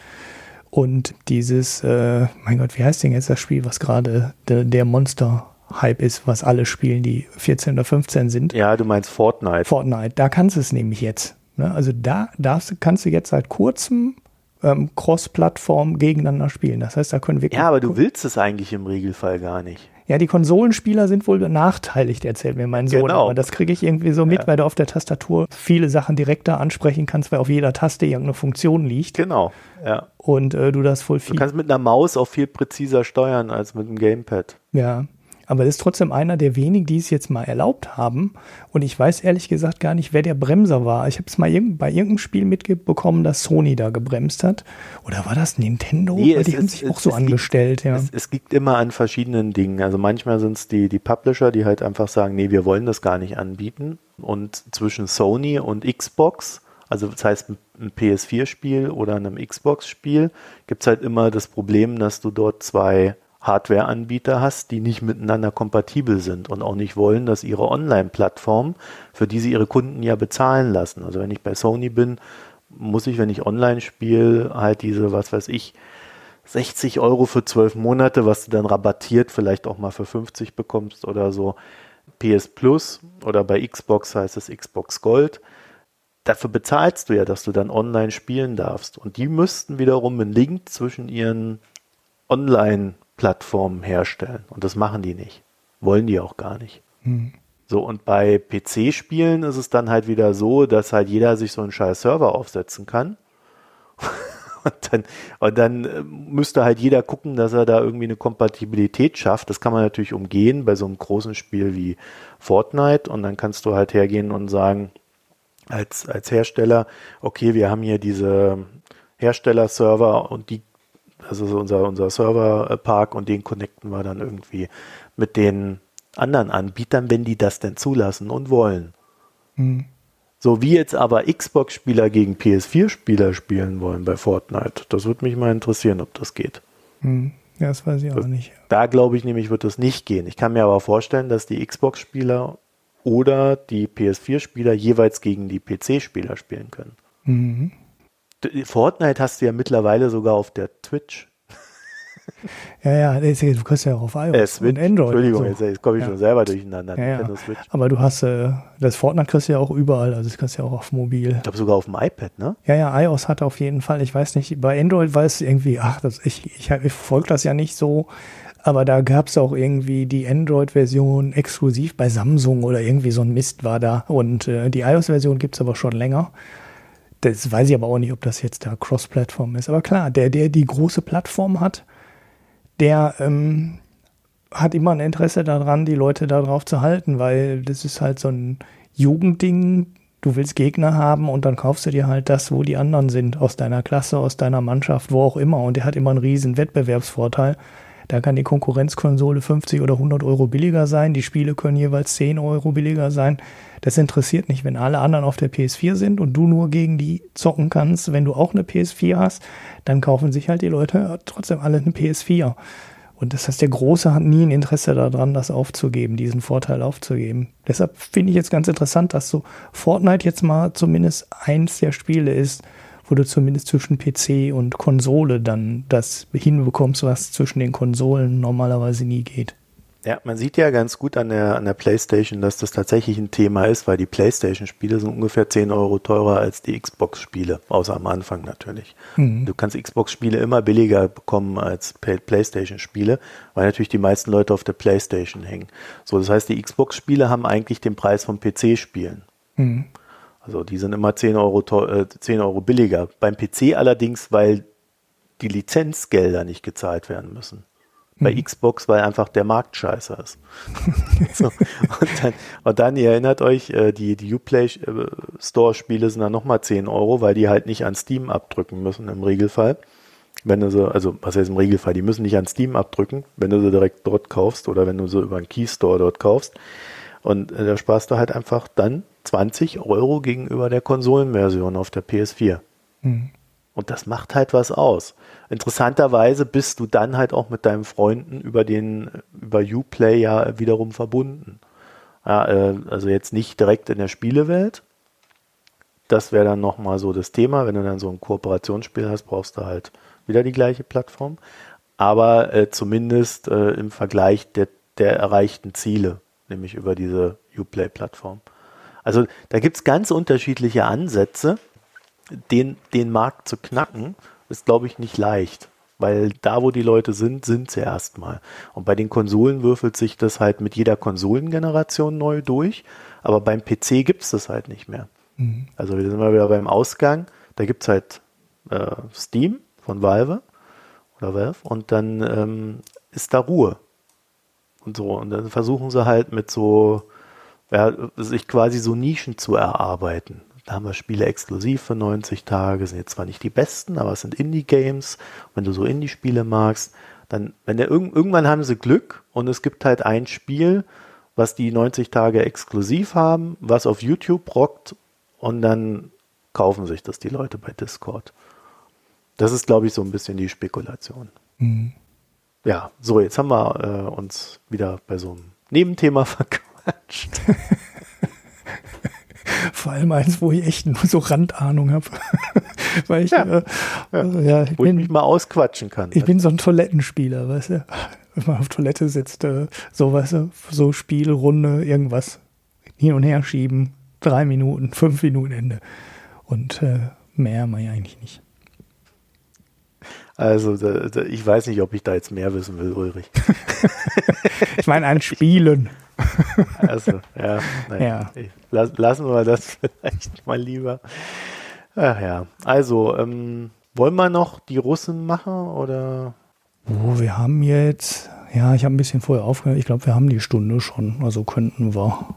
Und dieses, äh, mein Gott, wie heißt denn jetzt das Spiel, was gerade de, der Monster-Hype ist, was alle spielen, die 14 oder 15 sind? Ja, du meinst Fortnite. Fortnite, da kannst du es nämlich jetzt. Ne? Also da darfst, kannst du jetzt seit kurzem ähm, Cross-Plattform gegeneinander spielen. Das heißt, da können wir. Ja, aber du willst es eigentlich im Regelfall gar nicht. Ja, die Konsolenspieler sind wohl benachteiligt, erzählt mir mein Sohn. Genau. Aber das kriege ich irgendwie so mit, Ja. weil du auf der Tastatur viele Sachen direkter ansprechen kannst, weil auf jeder Taste irgendeine Funktion liegt Genau, ja. und äh, du das voll Du viel. kannst mit einer Maus auch viel präziser steuern als mit dem Gamepad. Ja. Aber das ist trotzdem einer der wenigen, die es jetzt mal erlaubt haben. Und ich weiß ehrlich gesagt gar nicht, wer der Bremser war. Ich habe es mal irgend, bei irgendeinem Spiel mitbekommen, dass Sony da gebremst hat. Oder war das Nintendo? Nee, die haben ist- sich auch so es liegt- angestellt, ja. Es, es liegt immer an verschiedenen Dingen. Also manchmal sind es die, die Publisher, die halt einfach sagen, nee, wir wollen das gar nicht anbieten. Und zwischen Sony und Xbox, also das heißt ein PS4-Spiel oder einem Xbox-Spiel, gibt es halt immer das Problem, dass du dort zwei Hardware-Anbieter hast, die nicht miteinander kompatibel sind und auch nicht wollen, dass ihre Online-Plattform, für die sie ihre Kunden ja bezahlen lassen. Also wenn ich bei Sony bin, muss ich, wenn ich online spiele, halt diese, was weiß ich, 60 Euro für 12 Monate, was du dann rabattiert vielleicht auch mal für 50 bekommst oder so. PS Plus oder bei Xbox heißt es Xbox Gold. Dafür bezahlst du ja, dass du dann online spielen darfst. Und die müssten wiederum einen Link zwischen ihren Online-Plattformen herstellen. Und das machen die nicht. Wollen die auch gar nicht. So, und bei PC-Spielen ist es dann halt wieder so, dass halt jeder sich so einen scheiß Server aufsetzen kann. Und dann, und dann äh, müsste halt jeder gucken, dass er da irgendwie eine Kompatibilität schafft. Das kann man natürlich umgehen bei so einem großen Spiel wie Fortnite. Und dann kannst du halt hergehen und sagen, als, als Hersteller, okay, wir haben hier diese Herstellerserver und die, also so unser, unser Serverpark und den connecten wir dann irgendwie mit den anderen Anbietern, wenn die das denn zulassen und wollen. Hm. So wie jetzt aber Xbox-Spieler gegen PS4-Spieler spielen wollen bei Fortnite. Das würde mich mal interessieren, ob das geht. Hm. Ja, das weiß ich auch nicht. Da glaube ich nämlich, wird das nicht gehen. Ich kann mir aber vorstellen, dass die Xbox-Spieler oder die PS4-Spieler jeweils gegen die PC-Spieler spielen können. Mhm. Fortnite hast du ja mittlerweile sogar auf der Twitch. Ja, ja, du kriegst ja auch auf iOS Äh, Switch. und Android. Entschuldigung, so. jetzt, komme ich Ja. schon selber durcheinander. Ja, ja. Aber du hast, äh, das Fortnite kriegst du ja auch überall, also das kriegst du ja auch auf mobil. Ich glaube sogar auf dem iPad, ne? Ja, ja, iOS hat auf jeden Fall, ich weiß nicht, bei Android weiß irgendwie, ach, das, ich, ich, ich verfolge das ja nicht so, aber da gab es auch irgendwie die Android-Version exklusiv bei Samsung oder irgendwie so ein Mist war da. Und äh, die iOS-Version gibt es aber schon länger. Das weiß ich aber auch nicht, ob das jetzt da Cross-Plattform ist. Aber klar, der, der die große Plattform hat, der ähm, hat immer ein Interesse daran, die Leute darauf zu halten, weil das ist halt so ein Jugendding. Du willst Gegner haben und dann kaufst du dir halt das, wo die anderen sind, aus deiner Klasse, aus deiner Mannschaft, wo auch immer. Und der hat immer einen riesen Wettbewerbsvorteil. Da kann die Konkurrenzkonsole 50 oder 100 Euro billiger sein. Die Spiele können jeweils 10 Euro billiger sein. Das interessiert nicht, wenn alle anderen auf der PS4 sind und du nur gegen die zocken kannst. Wenn du auch eine PS4 hast, dann kaufen sich halt die Leute trotzdem alle eine PS4. Und das heißt, der Große hat nie ein Interesse daran, das aufzugeben, diesen Vorteil aufzugeben. Deshalb finde ich jetzt ganz interessant, dass so Fortnite jetzt mal zumindest eins der Spiele ist, wo du zumindest zwischen PC und Konsole dann das hinbekommst, was zwischen den Konsolen normalerweise nie geht. Ja, man sieht ja ganz gut an der, an der PlayStation, dass das tatsächlich ein Thema ist, weil die PlayStation-Spiele sind ungefähr 10 Euro teurer als die Xbox-Spiele, außer am Anfang natürlich. Mhm. Du kannst Xbox-Spiele immer billiger bekommen als Play- PlayStation-Spiele, weil natürlich die meisten Leute auf der PlayStation hängen. So, das heißt, die Xbox-Spiele haben eigentlich den Preis von PC-Spielen. Mhm. Also die sind immer 10 Euro, äh, 10 Euro billiger. Beim PC allerdings, weil die Lizenzgelder nicht gezahlt werden müssen. Bei Xbox, weil einfach der Markt scheiße ist. so, und, dann, und dann, ihr erinnert euch, äh, die, die Uplay äh, Store Spiele sind dann nochmal 10 Euro, weil die halt nicht an Steam abdrücken müssen im Regelfall. Wenn du so, also was heißt im Regelfall, die müssen nicht an Steam abdrücken, wenn du sie direkt dort kaufst oder wenn du sie über einen Keystore dort kaufst. Und äh, da sparst du halt einfach dann 20 Euro gegenüber der Konsolenversion auf der PS4. Mhm. Und das macht halt was aus. Interessanterweise bist du dann halt auch mit deinen Freunden über den, über Uplay ja wiederum verbunden. Ja, äh, also jetzt nicht direkt in der Spielewelt. Das wäre dann nochmal so das Thema. Wenn du dann so ein Kooperationsspiel hast, brauchst du halt wieder die gleiche Plattform. Aber äh, zumindest äh, im Vergleich der, der erreichten Ziele, nämlich über diese Uplay-Plattform. Also da gibt es ganz unterschiedliche Ansätze. Den, den Markt zu knacken, ist, glaube ich, nicht leicht. Weil da, wo die Leute sind, sind sie erstmal. Und bei den Konsolen würfelt sich das halt mit jeder Konsolengeneration neu durch. Aber beim PC gibt es das halt nicht mehr. Mhm. Also wir sind mal wieder beim Ausgang. Da gibt es halt äh, Steam von Valve oder Valve und dann ähm, ist da Ruhe. Und so. Und dann versuchen sie halt mit so, ja, sich quasi so Nischen zu erarbeiten. Da haben wir Spiele exklusiv für 90 Tage, sind jetzt zwar nicht die besten, aber es sind Indie-Games. Wenn du so Indie-Spiele magst, dann, wenn der irgendwann haben sie Glück und es gibt halt ein Spiel, was die 90 Tage exklusiv haben, was auf YouTube rockt und dann kaufen sich das die Leute bei Discord. Das ist, glaube ich, so ein bisschen die Spekulation. Mhm. Ja, so, jetzt haben wir äh, uns wieder bei so einem Nebenthema verquatscht. Vor allem eins, wo ich echt nur so Randahnung habe. Weil ich, ja, äh, ja. Ja, ich wo bin, ich mich mal ausquatschen kann. Ich bin so ein Toilettenspieler, weißt du. Wenn man auf Toilette sitzt, äh, so, weißt du, so Spielrunde, irgendwas hin und her schieben, drei Minuten, fünf Minuten Ende. Und äh, mehr mache ich eigentlich nicht. Also da, da, ich weiß nicht, ob ich da jetzt mehr wissen will, Ulrich. ich meine an Spielen. also, ja, nein, ja. Lass, lassen wir das vielleicht mal lieber. Ach ja, also, ähm, wollen wir noch die Russen machen oder? Oh, wir haben jetzt, ja, ich habe ein bisschen vorher aufgehört. Ich glaube, wir haben die Stunde schon. Also könnten wir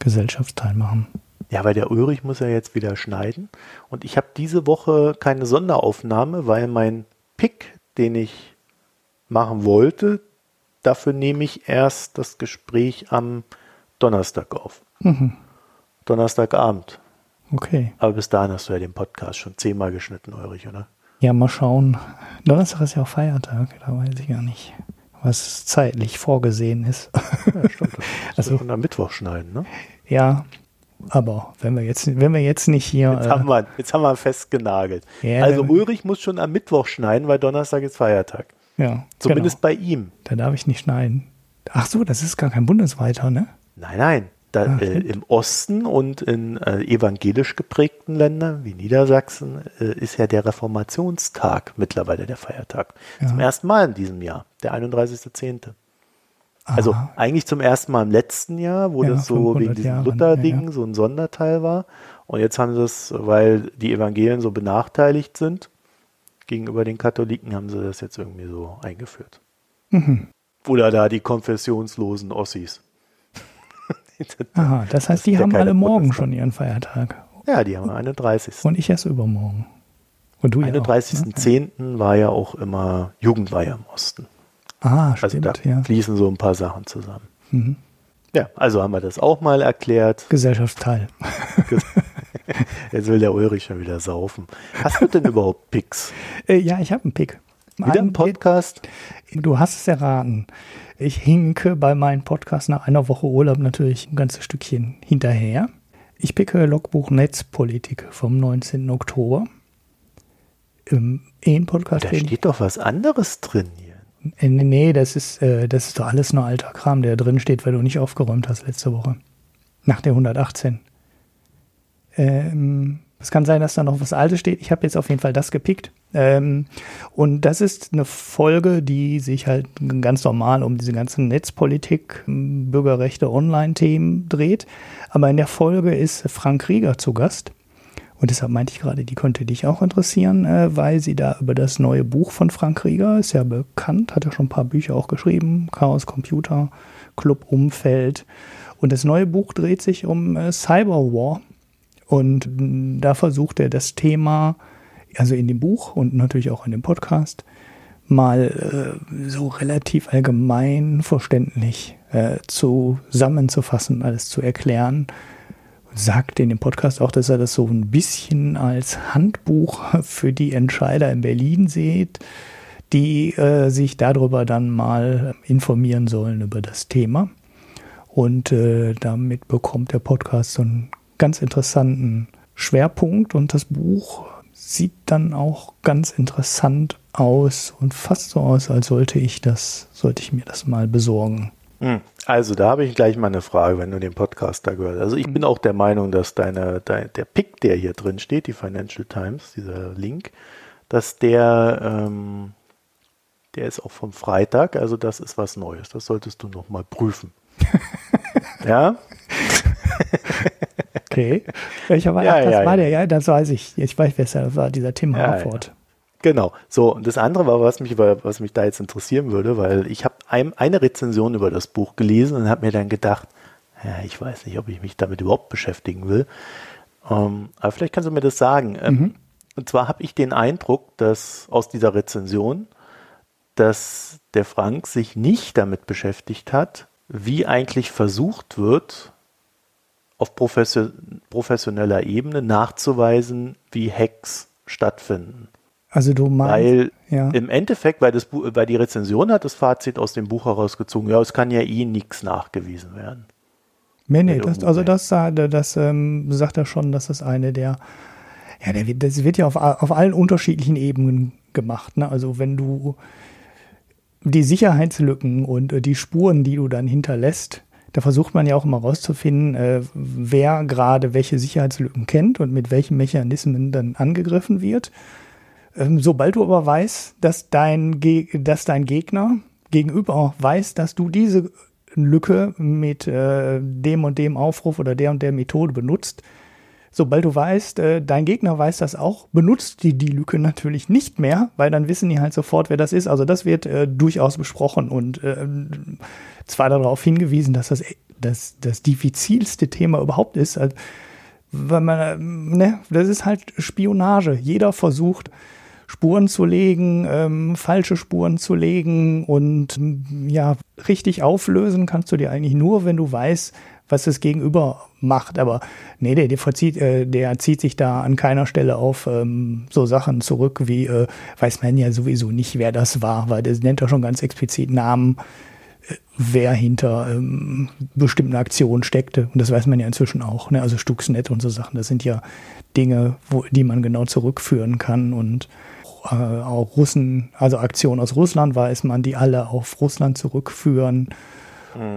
Gesellschaftsteil machen. Ja, weil der Ulrich muss ja jetzt wieder schneiden. Und ich habe diese Woche keine Sonderaufnahme, weil mein Pick, den ich machen wollte, dafür nehme ich erst das Gespräch am Donnerstag auf. Mhm. Donnerstagabend. Okay. Aber bis dahin hast du ja den Podcast schon zehnmal geschnitten, Ulrich, oder? Ja, mal schauen. Donnerstag ist ja auch Feiertag, da weiß ich gar nicht, was zeitlich vorgesehen ist. Ja, stimmt. Also, am Mittwoch schneiden, ne? Ja, aber wenn wir jetzt, wenn wir jetzt nicht hier. Jetzt, äh, haben, wir, jetzt haben wir festgenagelt. Ja, also Ulrich muss schon am Mittwoch schneiden, weil Donnerstag ist Feiertag. Ja. Zumindest genau. bei ihm. Da darf ich nicht schneiden. Ach so, das ist gar kein bundesweiter, ne? Nein, nein. Da, Ach, äh, Im Osten und in äh, evangelisch geprägten Ländern wie Niedersachsen äh, ist ja der Reformationstag mittlerweile der Feiertag. Ja. Zum ersten Mal in diesem Jahr, der 31.10. Also Aha. eigentlich zum ersten Mal im letzten Jahr, wo ja, das so wegen diesem Luther-Ding ja, so ein Sonderteil war. Und jetzt haben sie es, weil die Evangelien so benachteiligt sind gegenüber den Katholiken, haben sie das jetzt irgendwie so eingeführt. Mhm. Oder da die konfessionslosen Ossis. Aha, das heißt, die haben alle morgen schon ihren Feiertag. Ja, die haben 31. Und ich erst übermorgen. Und du 31.10. Ja ne? war ja auch immer Jugendweihe im Osten. Ah, also stimmt, da ja. fließen so ein paar Sachen zusammen. Mhm. Ja, also haben wir das auch mal erklärt. Gesellschaftsteil. Jetzt will der Ulrich schon wieder saufen. Hast du denn überhaupt Picks? Äh, ja, ich habe einen Pick. Wieder ein Podcast? Du hast es erraten. Ich hinke bei meinem Podcast nach einer Woche Urlaub natürlich ein ganzes Stückchen hinterher. Ich picke Logbuch Netzpolitik vom 19. Oktober. Im E-Podcast. Da steht doch was anderes drin nee, das ist, äh, das ist doch alles nur alter Kram, der drin steht, weil du nicht aufgeräumt hast letzte Woche. Nach der 118. Ähm, es kann sein, dass da noch was Altes steht. Ich habe jetzt auf jeden Fall das gepickt. Ähm, und das ist eine Folge, die sich halt ganz normal um diese ganzen Netzpolitik, Bürgerrechte, Online-Themen dreht. Aber in der Folge ist Frank Rieger zu Gast. Und deshalb meinte ich gerade, die könnte dich auch interessieren, äh, weil sie da über das neue Buch von Frank Rieger, ist ja bekannt, hat ja schon ein paar Bücher auch geschrieben, Chaos Computer, Club Umfeld. Und das neue Buch dreht sich um äh, Cyberwar. Und mm, da versucht er das Thema, also in dem Buch und natürlich auch in dem Podcast, mal äh, so relativ allgemein verständlich äh, zusammenzufassen, alles zu erklären sagt in dem Podcast auch, dass er das so ein bisschen als Handbuch für die Entscheider in Berlin sieht, die äh, sich darüber dann mal informieren sollen über das Thema. Und äh, damit bekommt der Podcast so einen ganz interessanten Schwerpunkt und das Buch sieht dann auch ganz interessant aus und fast so aus, als sollte ich das, sollte ich mir das mal besorgen. Hm. Also da habe ich gleich mal eine Frage, wenn du den Podcast da gehört. Also ich bin auch der Meinung, dass deine, dein, der Pick, der hier drin steht, die Financial Times, dieser Link, dass der, ähm, der ist auch vom Freitag, also das ist was Neues. Das solltest du noch mal prüfen. ja? okay. Welcher war, Ja, ach, das ja, war ja. der, ja, das weiß ich. Ich weiß, wer das war, dieser Tim Ja, Harford. Genau. So, und das andere war, was mich, was mich da jetzt interessieren würde, weil ich habe ein, eine Rezension über das Buch gelesen und habe mir dann gedacht, ja, ich weiß nicht, ob ich mich damit überhaupt beschäftigen will. Ähm, aber vielleicht kannst du mir das sagen. Ähm, Und zwar habe ich den Eindruck, dass aus dieser Rezension, dass der Frank sich nicht damit beschäftigt hat, wie eigentlich versucht wird, auf professio- professioneller Ebene nachzuweisen, wie Hacks stattfinden. Also du meinst, Weil ja. im Endeffekt, weil, das, weil die Rezension hat das Fazit aus dem Buch herausgezogen, ja, es kann ja eh nichts nachgewiesen werden. Nee, nee, das, also das, das ähm, sagt er schon, dass das eine der, ja, der, das wird ja auf, auf allen unterschiedlichen Ebenen gemacht. Ne? Also wenn du die Sicherheitslücken und äh, die Spuren, die du dann hinterlässt, da versucht man ja auch immer rauszufinden, äh, wer gerade welche Sicherheitslücken kennt und mit welchen Mechanismen dann angegriffen wird. Ähm, sobald du aber weißt, dass dein, dass dein Gegner gegenüber weiß, dass du diese Lücke mit äh, dem und dem Aufruf oder der und der Methode benutzt, sobald du weißt, äh, dein Gegner weiß das auch, benutzt die die Lücke natürlich nicht mehr, weil dann wissen die halt sofort, wer das ist. Also das wird äh, durchaus besprochen und äh, zwar darauf hingewiesen, dass das das, das diffizilste Thema überhaupt ist. Also, weil man, äh, ne, das ist halt Spionage. Jeder versucht, Spuren zu legen, ähm, falsche Spuren zu legen und ja, richtig auflösen kannst du dir eigentlich nur, wenn du weißt, was das Gegenüber macht. Aber nee, der, der, verzieht, äh, der zieht sich da an keiner Stelle auf ähm, so Sachen zurück, wie äh, weiß man ja sowieso nicht, wer das war, weil das nennt er schon ganz explizit Namen, äh, wer hinter ähm, bestimmten Aktionen steckte. Und das weiß man ja inzwischen auch. Ne? Also Stuxnet und so Sachen, das sind ja Dinge, wo, die man genau zurückführen kann und äh, auch Russen, also Aktionen aus Russland weiß man, die alle auf Russland zurückführen.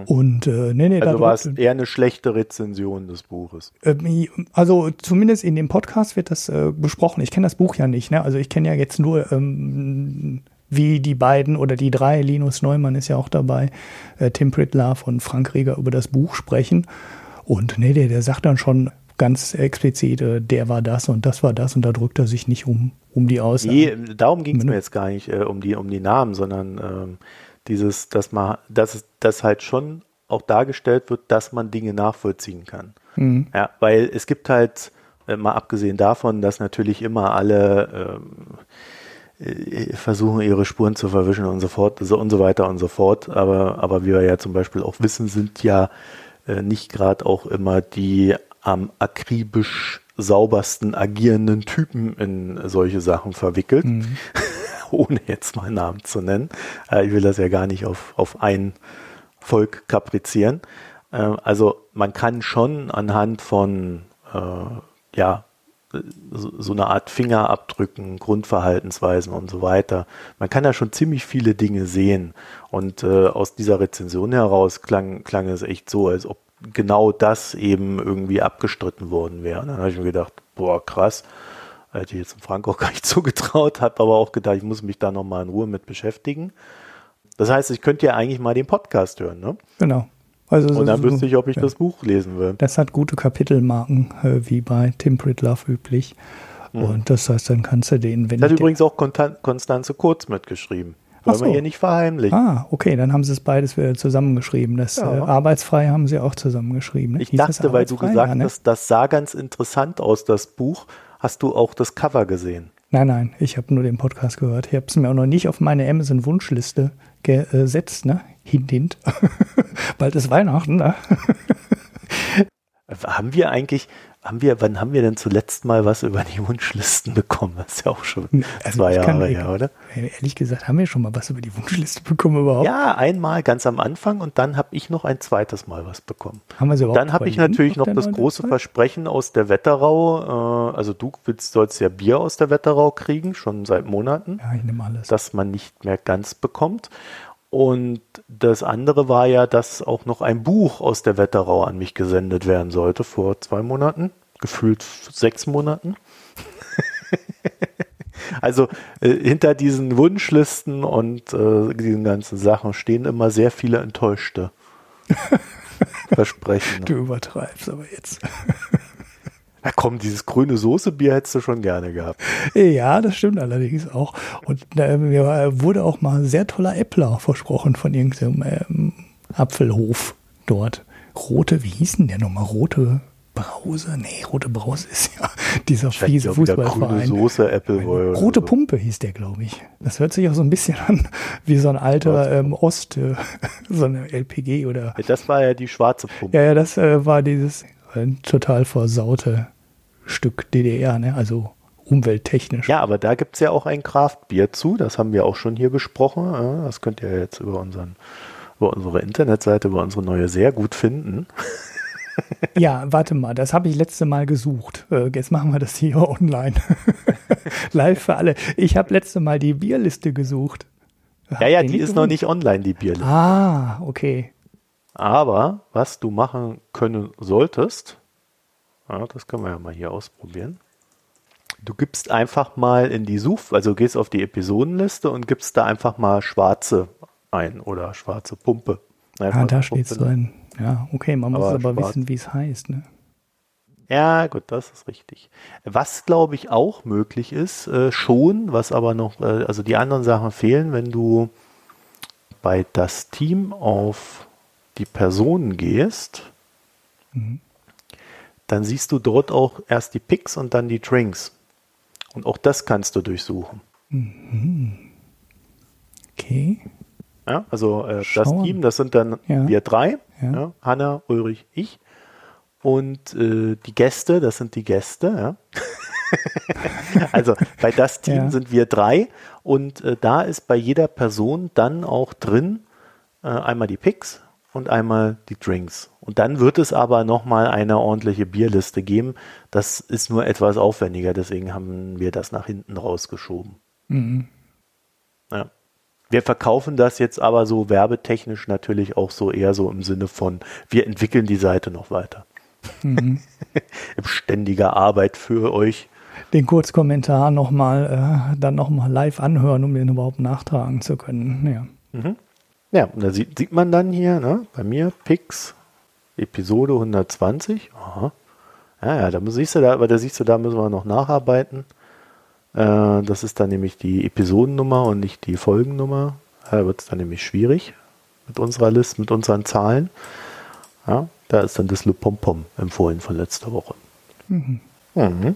Und äh, nee, nee, Also war es eher eine schlechte Rezension des Buches. ähm, Also zumindest in dem Podcast wird das äh, besprochen. Ich kenne das Buch ja nicht. Ne? Also ich kenne ja jetzt nur, ähm, wie die beiden oder die drei, Linus Neumann ist ja auch dabei, äh, Tim Pritlove und Frank Rieger über das Buch sprechen. Und nee, der, der sagt dann schon ganz explizit, äh, der war das und das war das und da drückt er sich nicht um, um die Aussage. Nee, darum ging es mir jetzt gar nicht äh, um, die, um die Namen, sondern ähm, dieses, dass man, dass es dass halt schon auch dargestellt wird, dass man Dinge nachvollziehen kann. Mhm. Ja, weil es gibt halt, äh, mal abgesehen davon, dass natürlich immer alle ähm, äh, versuchen, ihre Spuren zu verwischen und so fort so und so weiter und so fort. Aber, aber wie wir ja zum Beispiel auch wissen, sind ja äh, nicht gerade auch immer die am akribisch saubersten agierenden Typen in solche Sachen verwickelt, ohne jetzt mal Namen zu nennen. Äh, ich will das ja gar nicht auf, auf ein Volk kaprizieren. Äh, also man kann schon anhand von äh, ja so, so eine Art Fingerabdrücken, Grundverhaltensweisen und so weiter. Man kann da schon ziemlich viele Dinge sehen. Und äh, aus dieser Rezension heraus klang, klang es echt so, als ob genau das eben irgendwie abgestritten worden wäre. Und dann habe ich mir gedacht, boah, krass. Hätte ich jetzt dem Frank auch gar nicht zugetraut, habe aber auch gedacht, ich muss mich da nochmal in Ruhe mit beschäftigen. Das heißt, ich könnte ja eigentlich mal den Podcast hören, ne? Genau. Also Und dann wüsste ich, ob ich ja. das Buch lesen will. Das hat gute Kapitelmarken, äh, wie bei Tim Pritlove üblich. Und das heißt, dann kannst du den, wenn Das hat ich den- übrigens auch Konstanze Kurz mitgeschrieben. Wollen wir so. hier nicht verheimlichen. Ah, okay, dann haben sie es beides zusammengeschrieben. Das Ja. äh, Arbeitsfrei haben sie auch zusammengeschrieben. Ne? Ich Hieß dachte, weil du gesagt Ja, ne? hast, das sah ganz interessant aus, das Buch. Hast du auch das Cover gesehen? Nein, nein, ich habe nur den Podcast gehört. Ich habe es mir auch noch nicht auf meine Amazon-Wunschliste gesetzt, ne? Hint, hint. Bald ist Weihnachten, ne? Haben wir eigentlich, haben wir, wann haben wir denn zuletzt mal was über die Wunschlisten bekommen? Das ist ja auch schon Also zwei Jahre her, oder? Ehrlich gesagt, haben wir schon mal was über die Wunschliste bekommen überhaupt? Ja, einmal ganz am Anfang und dann habe ich noch ein zweites Mal was bekommen. Haben wir sie überhaupt Dann habe ich natürlich noch das große Website? Versprechen aus der Wetterau, äh, also du willst, sollst ja Bier aus der Wetterau kriegen, schon seit Monaten. Ja, ich nehme alles. das man nicht mehr ganz bekommt. Und das andere war ja, dass auch noch ein Buch aus der Wetterau an mich gesendet werden sollte vor zwei Monaten, gefühlt sechs Monaten. also äh, hinter diesen Wunschlisten und äh, diesen ganzen Sachen stehen immer sehr viele enttäuschte Versprechen. Du übertreibst aber jetzt. Na komm, dieses grüne Soßebier hättest du schon gerne gehabt. Ja, das stimmt allerdings auch. Und äh, mir wurde auch mal sehr toller Äppler versprochen von irgendeinem ähm, Apfelhof dort. Rote, wie hieß denn der nochmal? Rote Brause? Nee, Rote Brause ist ja dieser fiese Fußballverein. Grüne Soße, Apple Rote so. Pumpe hieß der, glaube ich. Das hört sich auch so ein bisschen an wie so ein alter ähm, Ost, äh, so eine LPG oder. Das war ja die schwarze Pumpe. Ja, ja, das äh, war dieses ein total versaute Stück DDR, ne? also umwelttechnisch. Ja, aber da gibt es ja auch ein Kraftbier zu, das haben wir auch schon hier besprochen. Das könnt ihr jetzt über, unseren, über unsere Internetseite, über unsere neue sehr gut finden. Ja, warte mal, das habe ich letzte Mal gesucht. Äh, jetzt machen wir das hier online. Live für alle. Ich habe letzte Mal die Bierliste gesucht. Ja, ja, die ist noch nicht online, die Bierliste. Ah, okay. Aber was du machen können solltest, ja, das können wir ja mal hier ausprobieren. Du gibst einfach mal in die Such, also gehst auf die Episodenliste und gibst da einfach mal schwarze ein oder schwarze Pumpe. Ja, ah, da steht es drin. Ja, okay, man muss aber, aber wissen, wie es heißt. Ne? Ja, gut, das ist richtig. Was, glaube ich, auch möglich ist, äh, schon, was aber noch, äh, also die anderen Sachen fehlen, wenn du bei das Team auf die Personen gehst, mhm. dann siehst du dort auch erst die Picks und dann die Drinks. Und auch das kannst du durchsuchen. Mhm. Okay. Ja, also äh, das Team, das sind dann ja. wir drei. Ja. ja. Hanna, Ulrich, ich. Und äh, die Gäste, das sind die Gäste. Ja. also bei das Team sind wir drei. Und äh, da ist bei jeder Person dann auch drin äh, einmal die Picks, und einmal die Drinks. Und dann wird es aber nochmal eine ordentliche Bierliste geben. Das ist nur etwas aufwendiger, deswegen haben wir das nach hinten rausgeschoben. Mhm. Ja. Wir verkaufen das jetzt aber so werbetechnisch natürlich auch so eher so im Sinne von, wir entwickeln die Seite noch weiter. Mhm. Im ständiger Arbeit für euch. Den Kurzkommentar nochmal, äh, dann nochmal live anhören, um den überhaupt nachtragen zu können. Ja. Mhm. Ja, und da sieht, sieht man dann hier, ne, bei mir, Pix, Episode 120. Aha. Ja, ja, da siehst du da, aber da siehst du, da müssen wir noch nacharbeiten. Äh, das ist dann nämlich die Episodennummer und nicht die Folgennummer. Da wird es dann nämlich schwierig mit unserer Liste, mit unseren Zahlen. Ja, da ist dann das Le Pompom empfohlen von letzter Woche. Mhm. Mhm.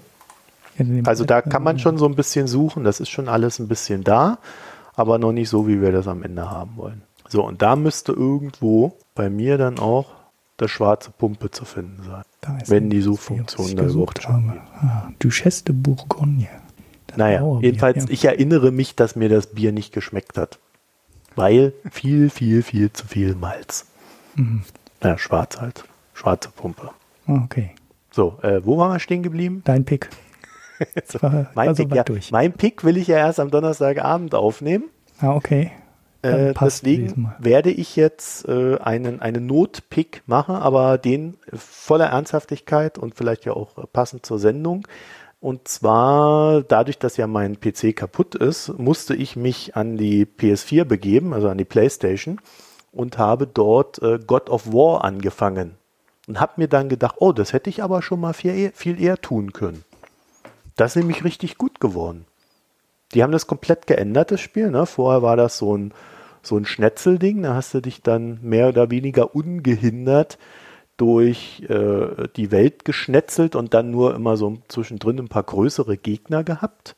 Also da kann man schon so ein bisschen suchen, das ist schon alles ein bisschen da, aber noch nicht so, wie wir das am Ende haben wollen. So, und da müsste irgendwo bei mir dann auch der schwarze Pumpe zu finden sein. wenn die Suchfunktion da überhaupt habe. Ah, Duchesse de Bourgogne. Naja, jedenfalls, ja. ich erinnere mich, dass mir das Bier nicht geschmeckt hat. Weil viel, viel, viel zu viel Malz. Mhm. Ja, schwarz halt. Schwarze Pumpe. Okay. So, äh, wo waren wir stehen geblieben? Dein Pick. so, mein, also Pick ja, mein Pick will ich ja erst am Donnerstagabend aufnehmen. Ah, okay. Äh, deswegen werde ich jetzt äh, einen, einen Notpick machen, aber den voller Ernsthaftigkeit und vielleicht ja auch passend zur Sendung. Und zwar dadurch, dass ja mein PC kaputt ist, musste ich mich an die PS4 begeben, also an die PlayStation, und habe dort äh, God of War angefangen. Und habe mir dann gedacht, oh, das hätte ich aber schon mal viel, viel eher tun können. Das ist nämlich richtig gut geworden. Die haben das komplett geändert, das Spiel. Ne? Vorher war das so ein so ein Schnetzelding. Da hast du dich dann mehr oder weniger ungehindert durch äh, die Welt geschnetzelt und dann nur immer so zwischendrin ein paar größere Gegner gehabt.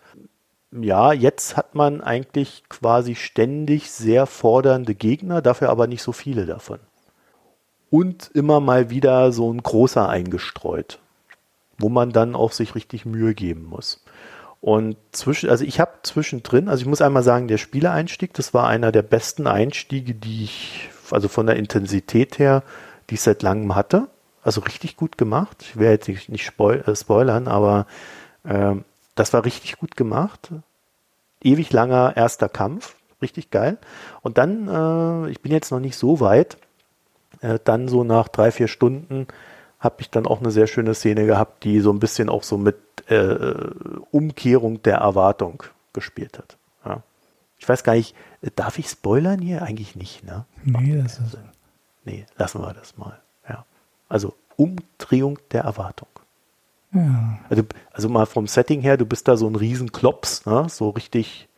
Ja, jetzt hat man eigentlich quasi ständig sehr fordernde Gegner, dafür aber nicht so viele davon. Und immer mal wieder so ein großer eingestreut, wo man dann auch sich richtig Mühe geben muss. Und zwischen, also ich habe zwischendrin, also ich muss einmal sagen, der Spieleeinstieg, das war einer der besten Einstiege, die ich, also von der Intensität her, die ich seit langem hatte. Also richtig gut gemacht. Ich werde jetzt nicht, äh, spoilern, aber äh, das war richtig gut gemacht. Ewig langer erster Kampf, richtig geil. Und dann, äh, ich bin jetzt noch nicht so weit, äh, dann so nach drei, vier Stunden habe ich dann auch eine sehr schöne Szene gehabt, die so ein bisschen auch so mit äh, Umkehrung der Erwartung gespielt hat. Ja. Ich weiß gar nicht, darf ich spoilern hier? Eigentlich nicht, ne? Nee, das ist. Nee, lassen wir das mal. Ja. Also Umdrehung der Erwartung. Ja. Also, also mal vom Setting her, du bist da so ein Riesenklops, ne? so richtig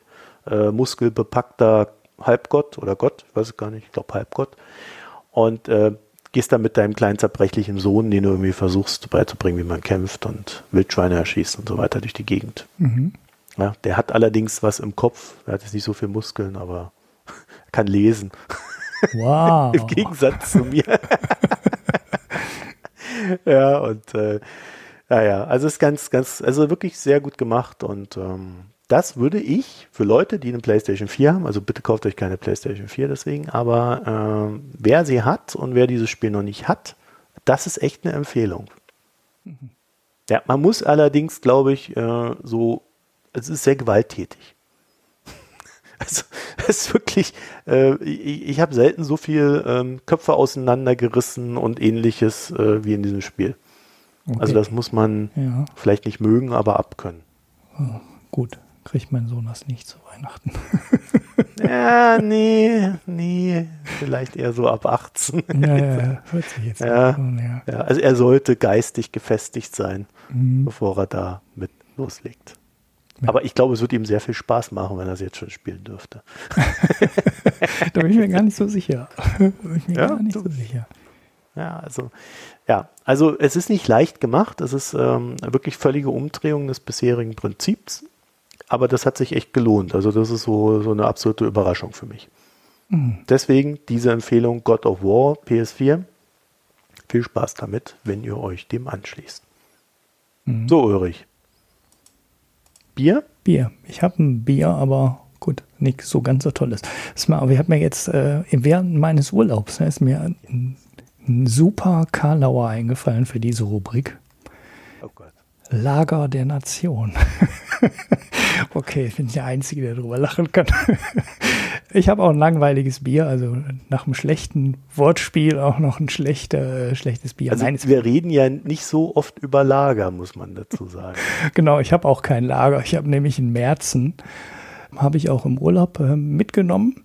äh, muskelbepackter Halbgott oder Gott, ich weiß es gar nicht, ich glaube Halbgott. Und äh, gehst dann mit deinem kleinen zerbrechlichen Sohn, den du irgendwie versuchst beizubringen, wie man kämpft und Wildschweine erschießt und so weiter durch die Gegend. Mhm. Ja, der hat allerdings was im Kopf, er hat jetzt nicht so viel Muskeln, aber kann lesen. Wow. Im Gegensatz zu mir. ja, und äh, ja, ja, also ist ganz, ganz, also wirklich sehr gut gemacht und ähm, das würde ich für Leute, die eine PlayStation 4 haben, also bitte kauft euch keine PlayStation 4 deswegen, aber äh, wer sie hat und wer dieses Spiel noch nicht hat, das ist echt eine Empfehlung. Mhm. Ja, man muss allerdings, glaube ich, äh, so, es ist sehr gewalttätig. Also, es ist wirklich, äh, ich, ich habe selten so viel ähm, Köpfe auseinandergerissen und ähnliches äh, wie in diesem Spiel. Okay. Also das muss man ja. vielleicht nicht mögen, aber abkönnen. Oh, gut, kriegt mein Sohn das nicht zu Weihnachten. ja, nee, nee, vielleicht eher so ab 18. Ja, ja, hört sich jetzt ja, an, ja. ja. Also er sollte geistig gefestigt sein, mhm. bevor er da mit loslegt. Ja. Aber ich glaube, es wird ihm sehr viel Spaß machen, wenn er es jetzt schon spielen dürfte. da bin ich mir gar nicht so sicher. Da bin ich mir ja, gar nicht so sicher. Ja, also, ja, also es ist nicht leicht gemacht. Es ist ähm, wirklich völlige Umdrehung des bisherigen Prinzips. Aber das hat sich echt gelohnt. Also das ist so, so eine absolute Überraschung für mich. Mhm. Deswegen diese Empfehlung God of War PS4. Viel Spaß damit, wenn ihr euch dem anschließt. Mhm. So, Ulrich. Bier? Bier. Ich habe ein Bier, aber gut, nichts so ganz so tolles. Aber ich habe mir jetzt äh, während meines Urlaubs ne, ist mir ein ein super Karlauer eingefallen für diese Rubrik. Lager der Nation. okay, ich bin der Einzige, der darüber lachen kann. ich habe auch ein langweiliges Bier, also nach einem schlechten Wortspiel auch noch ein schlechter, schlechtes Bier. Also Nein, wir reden ja nicht so oft über Lager, muss man dazu sagen. genau, ich habe auch kein Lager. Ich habe nämlich in Märzen, habe ich auch im Urlaub äh, mitgenommen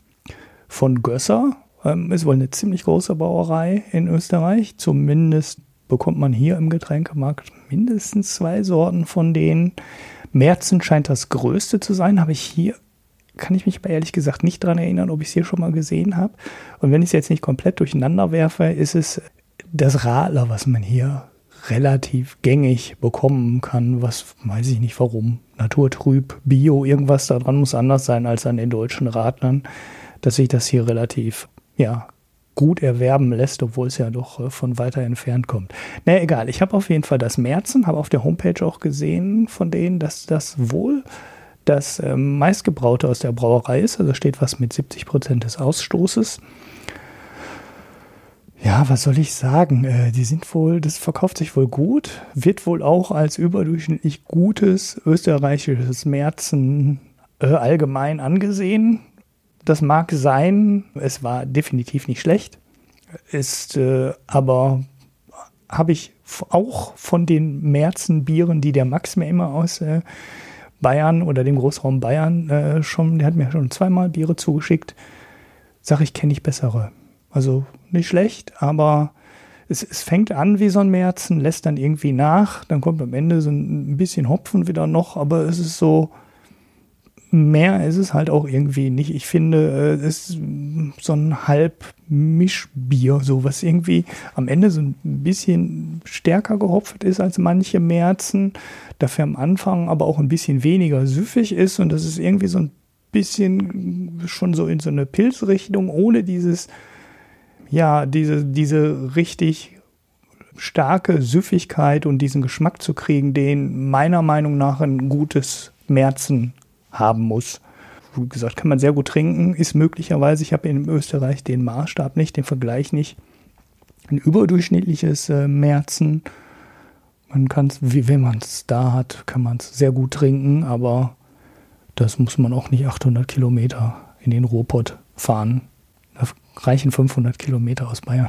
von Gösser ähm, ist wohl eine ziemlich große Brauerei in Österreich. Zumindest bekommt man hier im Getränkemarkt mindestens zwei Sorten von denen. Märzen scheint das größte zu sein, habe ich hier, kann ich mich aber ehrlich gesagt nicht daran erinnern, ob ich es hier schon mal gesehen habe. Und wenn ich es jetzt nicht komplett durcheinander werfe, ist es das Radler, was man hier relativ gängig bekommen kann, was weiß ich nicht warum. Naturtrüb, Bio, irgendwas daran muss anders sein als an den deutschen Radlern, dass sich das hier relativ ja, gut erwerben lässt, obwohl es ja doch äh, von weiter entfernt kommt. Naja, egal. Ich habe auf jeden Fall das Märzen, habe auf der Homepage auch gesehen von denen, dass das wohl das äh, meistgebraute aus der Brauerei ist. Also steht was mit 70 Prozent des Ausstoßes. Ja, was soll ich sagen? Äh, die sind wohl, das verkauft sich wohl gut, wird wohl auch als überdurchschnittlich gutes österreichisches Märzen äh, allgemein angesehen. Das mag sein, es war definitiv nicht schlecht, ist äh, aber habe ich auch von den Märzenbieren, die der Max mir immer aus äh, Bayern oder dem Großraum Bayern äh, schon, der hat mir schon zweimal Biere zugeschickt, sage ich, kenne ich bessere. Also nicht schlecht, aber es, es, fängt an wie so ein Märzen, lässt dann irgendwie nach, dann kommt am Ende so ein bisschen Hopfen wieder noch, aber es ist so, mehr ist es halt auch irgendwie nicht. Ich finde, äh, es ist so ein halb Mischbier, so was irgendwie am Ende so ein bisschen stärker gehopft ist als manche Märzen, dafür am Anfang aber auch ein bisschen weniger süffig ist und das ist irgendwie so ein bisschen schon so in so eine Pilzrichtung, ohne dieses, ja, diese, diese richtig starke Süffigkeit und diesen Geschmack zu kriegen, den meiner Meinung nach ein gutes Märzen haben muss. Wie gesagt, kann man sehr gut trinken, ist möglicherweise, ich habe in Österreich den Maßstab nicht, den Vergleich nicht, ein überdurchschnittliches äh, Märzen. Man kann es, wenn man es da hat, kann man es sehr gut trinken, aber das muss man auch nicht 800 Kilometer in den Ruhrpott fahren. Da reichen 500 Kilometer aus Bayern.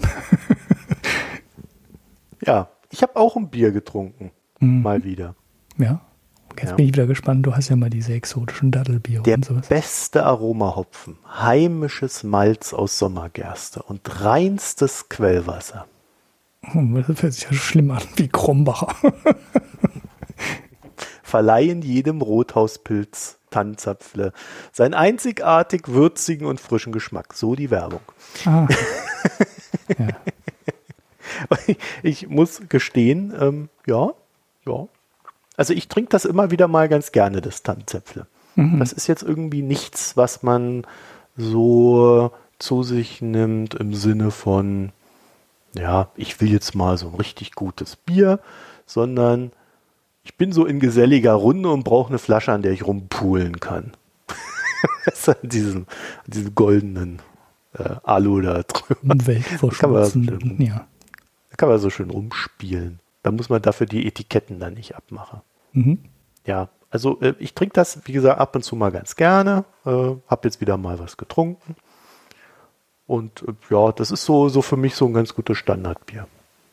ja, ich habe auch ein Bier getrunken. Mhm. Mal wieder. Ja. Jetzt ja. bin ich wieder gespannt. Du hast ja mal diese exotischen Daddelbiere Der und sowas. beste Aromahopfen. Heimisches Malz aus Sommergerste und reinstes Quellwasser. Oh, das hört sich ja schlimm an, wie Krombacher. Verleihen jedem Rothauspilz Tannenzapfle seinen einzigartig würzigen und frischen Geschmack. So die Werbung. Ah. ja. Ich muss gestehen, ähm, ja, ja, also ich trinke das immer wieder mal ganz gerne, das Tannenzäpfle. Mhm. Das ist jetzt irgendwie nichts, was man so zu sich nimmt im Sinne von, ja, ich will jetzt mal so ein richtig gutes Bier, sondern ich bin so in geselliger Runde und brauche eine Flasche, an der ich rumpulen kann. diesen, diesen goldenen äh, Alu da drüber. Weltverschmutzenden, ja. Da kann man so schön rumspielen. Da muss man dafür die Etiketten dann nicht abmachen. Mhm. Ja, also äh, ich trinke das, wie gesagt, ab und zu mal ganz gerne. Äh, habe jetzt wieder mal was getrunken. Und äh, ja, das ist so, so für mich so ein ganz gutes Standardbier.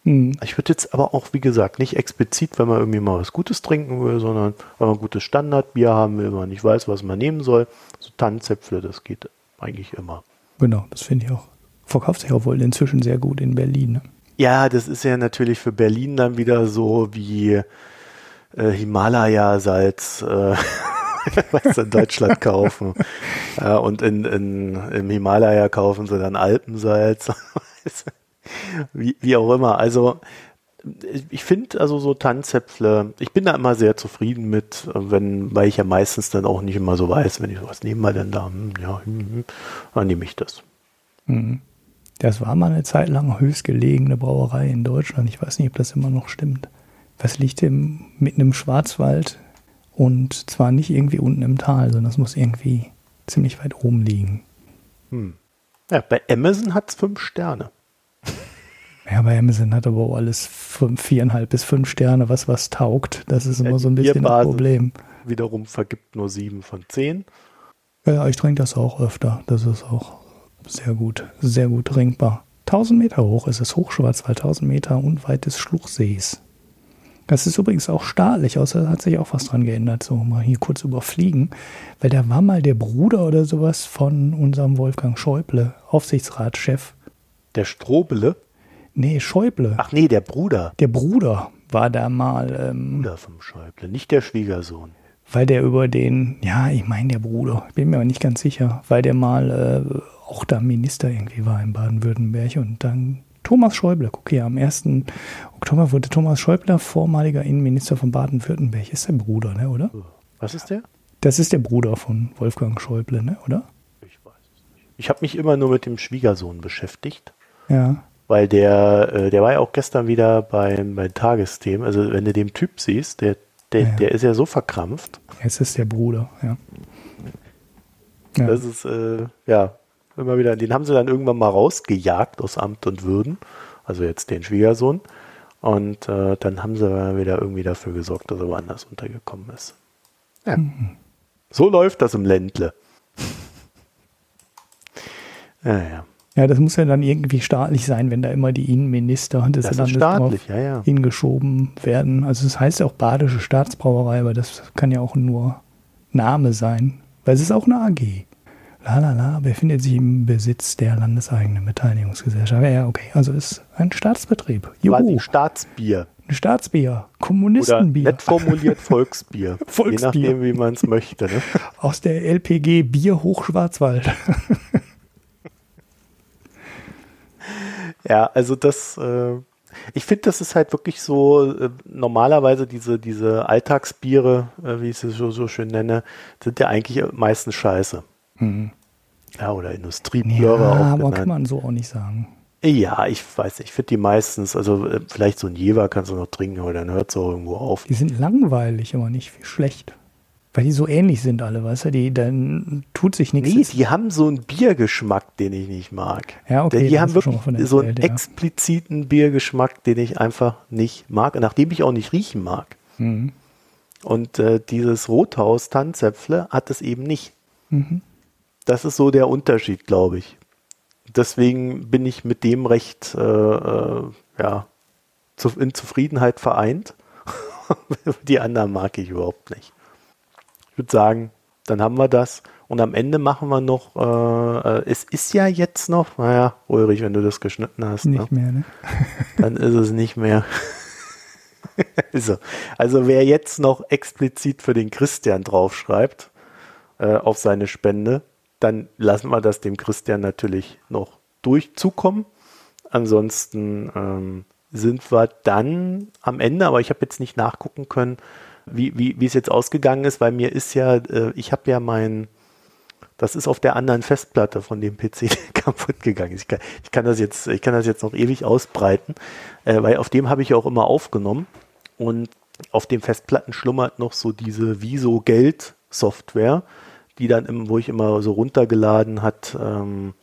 Mhm. Ich würde jetzt aber auch, wie gesagt, nicht explizit, wenn man irgendwie mal was Gutes trinken will, sondern wenn man ein gutes Standardbier haben will, wenn man nicht weiß, was man nehmen soll. So Tannenzäpfle, das geht eigentlich immer. Genau, das finde ich auch. Verkauft sich auch wohl inzwischen sehr gut in Berlin. Ne? Ja, das ist ja natürlich für Berlin dann wieder so wie äh, Himalaya-Salz, äh, was in Deutschland kaufen. ja, und in, in, im Himalaya kaufen sie dann Alpensalz. wie, wie auch immer. Also ich finde also so Tanzäpfle, ich bin da immer sehr zufrieden mit, wenn, weil ich ja meistens dann auch nicht immer so weiß, wenn ich sowas nehme denn da, hm, ja, hm, hm, dann nehme ich das. Mhm. Das war mal eine Zeit lang höchstgelegene Brauerei in Deutschland. Ich weiß nicht, ob das immer noch stimmt. Was liegt im, mitten im Schwarzwald und zwar nicht irgendwie unten im Tal, sondern das muss irgendwie ziemlich weit oben liegen. Hm. Ja, bei Amazon hat es fünf Sterne. Ja, bei Amazon hat aber auch alles fünf, viereinhalb bis fünf Sterne, was was taugt. Das ist immer ja, so ein bisschen das Problem. Wiederum vergibt nur sieben von zehn. Ja, ich trinke das auch öfter. Das ist auch sehr gut, sehr gut trinkbar. 1000 Meter hoch ist es, Hochschwarzwald, 1000 Meter unweit des Schluchsees. Das ist übrigens auch staatlich, außer da hat sich auch was dran geändert. So, mal hier kurz überfliegen. Weil da war mal der Bruder oder sowas von unserem Wolfgang Schäuble, Aufsichtsratschef. Der Strobele? Nee, Schäuble. Ach nee, der Bruder. Der Bruder war da mal. Ähm, Bruder vom Schäuble, nicht der Schwiegersohn weil der über den, ja, ich meine der Bruder, ich bin mir aber nicht ganz sicher, weil der mal äh, auch da Minister irgendwie war in Baden-Württemberg und dann Thomas Schäuble, guck hier, am 1. Oktober wurde Thomas Schäuble vormaliger Innenminister von Baden-Württemberg. Ist der Bruder, ne, oder? Was ist der? Das ist der Bruder von Wolfgang Schäuble, ne, oder? Ich weiß es nicht. Ich habe mich immer nur mit dem Schwiegersohn beschäftigt. Ja. Weil der, äh, der war ja auch gestern wieder beim, beim Tagesthemen. Also wenn du den Typ siehst, der der, ja. der ist ja so verkrampft. Es ist der Bruder, ja. ja. Das ist, äh, ja, immer wieder, den haben sie dann irgendwann mal rausgejagt aus Amt und Würden. Also jetzt den Schwiegersohn. Und äh, dann haben sie wieder irgendwie dafür gesorgt, dass er woanders untergekommen ist. Ja. Mhm. So läuft das im Ländle. ja, ja. Das muss ja dann irgendwie staatlich sein, wenn da immer die Innenminister des das Landes drauf ja, ja. hingeschoben werden. Also das heißt ja auch Badische Staatsbrauerei, aber das kann ja auch nur Name sein, weil es ist auch eine AG. Lalala befindet sich im Besitz der landeseigenen Beteiligungsgesellschaft. Ja, okay, also ist ein Staatsbetrieb. Juhu. Quasi Staatsbier. Ein Staatsbier, Kommunistenbier. Oder nett formuliert Volksbier. Volksbier. Je nachdem, wie man es möchte. Ne? Aus der LPG Bier Hochschwarzwald. Ja, also das, äh, ich finde, das ist halt wirklich so, äh, normalerweise diese, diese Alltagsbiere, äh, wie ich sie so, so schön nenne, sind ja eigentlich meistens scheiße. Mhm. Ja, oder Industriebiere ja, auch. aber kann man so auch nicht sagen. Ja, ich weiß nicht, ich finde die meistens, also äh, vielleicht so ein Jever kannst du noch trinken, aber dann hört es auch irgendwo auf. Die sind langweilig, aber nicht schlecht. Weil die so ähnlich sind alle, weißt du, die, dann tut sich nichts. Nee, die haben so einen Biergeschmack, den ich nicht mag. Ja, okay. Die haben wirklich so einen ja. expliziten Biergeschmack, den ich einfach nicht mag, nachdem ich auch nicht riechen mag. Mhm. Und äh, dieses Rothaus Tanzäpfle hat es eben nicht. Mhm. Das ist so der Unterschied, glaube ich. Deswegen bin ich mit dem recht äh, äh, ja, in Zufriedenheit vereint. Die anderen mag ich überhaupt nicht. Würde sagen, dann haben wir das. Und am Ende machen wir noch, äh, äh es ist ja jetzt noch, naja, Ulrich, wenn du das geschnitten hast. Nicht ne? mehr, ne? Dann ist es nicht mehr. also, also wer jetzt noch explizit für den Christian draufschreibt, äh, auf seine Spende, dann lassen wir das dem Christian natürlich noch durchzukommen. Ansonsten ähm, sind wir dann am Ende, aber ich habe jetzt nicht nachgucken können, wie, wie, wie es jetzt ausgegangen ist, weil mir ist ja, äh, ich habe ja mein, das ist auf der anderen Festplatte von dem PC kaputt gegangen. Ich kann, ich kann das jetzt, ich kann das jetzt noch ewig ausbreiten, äh, weil auf dem habe ich ja auch immer aufgenommen und auf den Festplatten schlummert noch so diese Viso Geld Software die dann, im, wo ich immer so runtergeladen hat, ähm,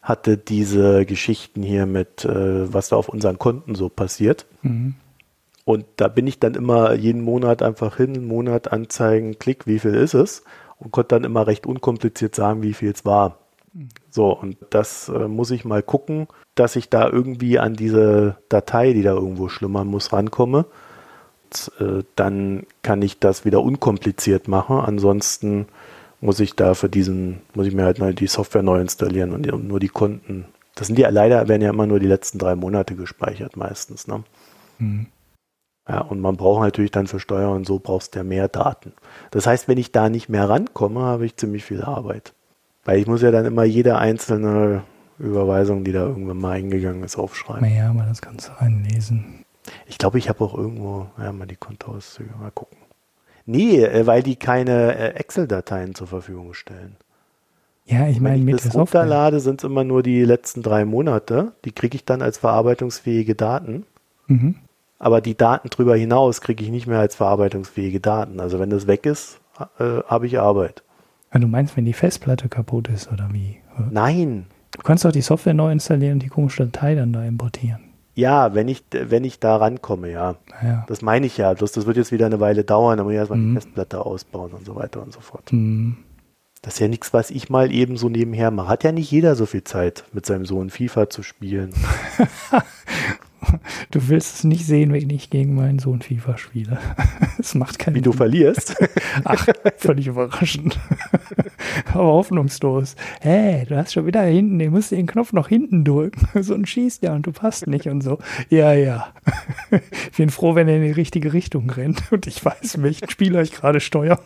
hatte diese Geschichten hier mit, äh, was da auf unseren Konten so passiert. Mhm. Und da bin ich dann immer jeden Monat einfach hin, Monat anzeigen, klick, wie viel ist es? Und konnte dann immer recht unkompliziert sagen, wie viel es war. So, und das äh, muss ich mal gucken, dass ich da irgendwie an diese Datei, die da irgendwo schlummern muss, rankomme. Und, äh, dann kann ich das wieder unkompliziert machen. Ansonsten muss ich da für diesen, muss ich mir halt mal die Software neu installieren und nur die Konten. Das sind ja leider, werden ja immer nur die letzten drei Monate gespeichert meistens. Ne? Mhm. Ja, und man braucht natürlich dann für Steuer und so brauchst du ja mehr Daten. Das heißt, wenn ich da nicht mehr rankomme, habe ich ziemlich viel Arbeit. Weil ich muss ja dann immer jede einzelne Überweisung, die da irgendwann mal eingegangen ist, aufschreiben. Ja, mal das Ganze einlesen. Ich glaube, ich habe auch irgendwo, ja, mal die Kontoauszüge mal gucken. Nee, äh, weil die keine äh, Excel-Dateien zur Verfügung stellen. Ja, ich meine, mit Wenn ich das runterlade, sind es immer nur die letzten drei Monate. Die kriege ich dann als verarbeitungsfähige Daten. Mhm. Aber die Daten drüber hinaus kriege ich nicht mehr als verarbeitungsfähige Daten. Also wenn das weg ist, äh, habe ich Arbeit. Ja, du meinst, wenn die Festplatte kaputt ist oder wie? Nein. Du kannst doch die Software neu installieren und die komische Datei dann da importieren. Ja, wenn ich, wenn ich da rankomme, ja. ja. Das meine ich ja. Bloß das wird jetzt wieder eine Weile dauern, dann muss ich erstmal mhm. die Festplatte ausbauen und so weiter und so fort. Mhm. Das ist ja nichts, was ich mal eben so nebenher mache. Hat ja nicht jeder so viel Zeit, mit seinem Sohn FIFA zu spielen. Du willst es nicht sehen, wenn ich gegen meinen Sohn FIFA spiele. Es macht keinen Wie du verlierst? Ach, völlig überraschend. Aber hoffnungslos. Hä, hey, du hast schon wieder hinten, du musst den Knopf noch hinten drücken. So ein schießt ja und du passt nicht und so. Ja, ja. Ich bin froh, wenn er in die richtige Richtung rennt und ich weiß, welchen Spieler ich gerade steuere.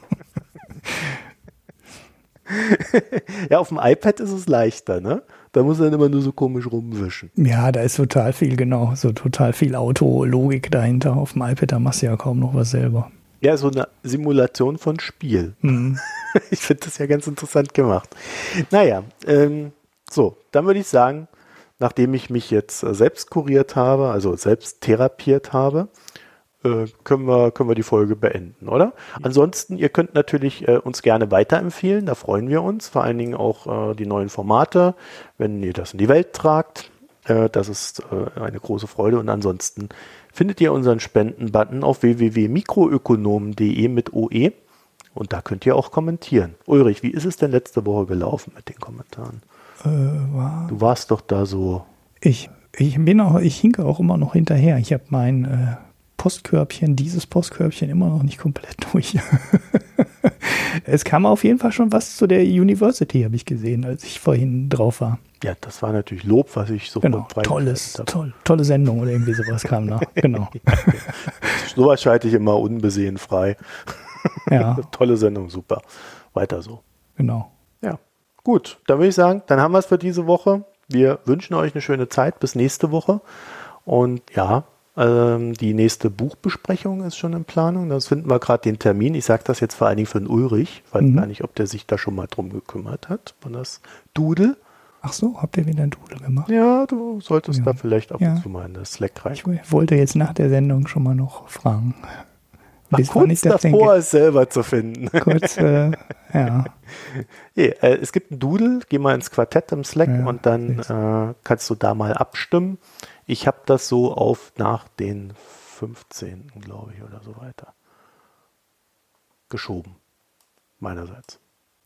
Ja, auf dem iPad ist es leichter, ne? Da muss er dann immer nur so komisch rumwischen. Ja, da ist total viel, genau, so total viel Autologik dahinter. Auf dem iPad, da machst du ja kaum noch was selber. Ja, so eine Simulation von Spiel. Mhm. Ich finde das ja ganz interessant gemacht. Naja, ähm, so, dann würde ich sagen, nachdem ich mich jetzt äh, selbst kuriert habe, also selbst therapiert habe, äh, können, wir, können wir die Folge beenden, oder? Ansonsten, ihr könnt natürlich äh, uns gerne weiterempfehlen, da freuen wir uns. Vor allen Dingen auch äh, die neuen Formate, wenn ihr das in die Welt tragt. Äh, das ist äh, eine große Freude. Und ansonsten findet ihr unseren Spenden-Button auf www.mikroökonomen.de mit OE. Und da könnt ihr auch kommentieren. Ulrich, wie ist es denn letzte Woche gelaufen mit den Kommentaren? War du warst doch da so. Ich, ich bin auch, ich hinke auch immer noch hinterher. Ich habe mein Postkörbchen, dieses Postkörbchen immer noch nicht komplett durch. es kam auf jeden Fall schon was zu der University, habe ich gesehen, als ich vorhin drauf war. Ja, das war natürlich Lob, was ich so genau, tolles, toll, tolle Sendung oder irgendwie sowas kam da. Genau. Sowas schalte ich immer unbesehen frei. Ja. Tolle Sendung, super. Weiter so. Genau. Ja. Gut, dann würde ich sagen, dann haben wir es für diese Woche. Wir wünschen euch eine schöne Zeit bis nächste Woche. Und ja, ähm, die nächste Buchbesprechung ist schon in Planung. Das finden wir gerade den Termin. Ich sage das jetzt vor allen Dingen für den Ulrich. Ich weiß mhm. gar nicht, ob der sich da schon mal drum gekümmert hat. War das Doodle? Ach so, habt ihr wieder ein Doodle gemacht? Ja, du solltest ja. da vielleicht ab und ja. zu mal in das Slack rein. Ich wollte jetzt nach der Sendung schon mal noch fragen. Ach, kurz davor, denke. es selber zu finden. Kurz, äh, ja. Nee, äh, es gibt ein Doodle, geh mal ins Quartett im Slack ja, und dann äh, kannst du da mal abstimmen. Ich habe das so auf nach den 15. glaube ich oder so weiter geschoben. Meinerseits.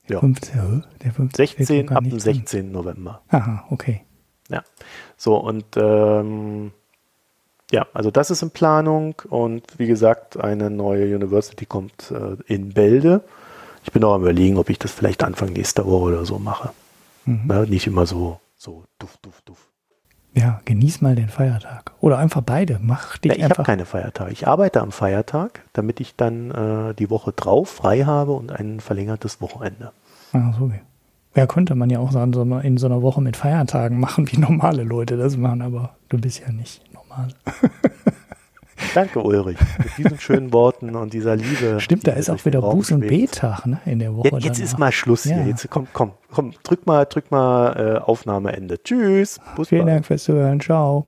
Ja. 15, der 15 16 ab dem 16. November. Aha, okay. Ja. So, und ähm, ja, also das ist in Planung und wie gesagt, eine neue University kommt äh, in Bälde. Ich bin auch am überlegen, ob ich das vielleicht Anfang nächster Woche oder so mache. Mhm. Ja, nicht immer so, so duff, duff, duff. Ja, genieß mal den Feiertag. Oder einfach beide. Mach dich ja, ich habe keine Feiertage. Ich arbeite am Feiertag, damit ich dann äh, die Woche drauf frei habe und ein verlängertes Wochenende. Ah, so. Ja, könnte man ja auch sagen, so in so einer Woche mit Feiertagen machen, wie normale Leute das machen, aber du bist ja nicht normal. Danke, Ulrich, mit diesen schönen Worten und dieser Liebe. Stimmt, da ist auch wieder Buß- und B-Tag ne, in der Woche. Jetzt, jetzt ist mal Schluss ja. hier. Jetzt komm, komm, komm, drück mal, drück mal äh, Aufnahmeende. Tschüss. Vielen Dank fürs Zuhören. Ciao.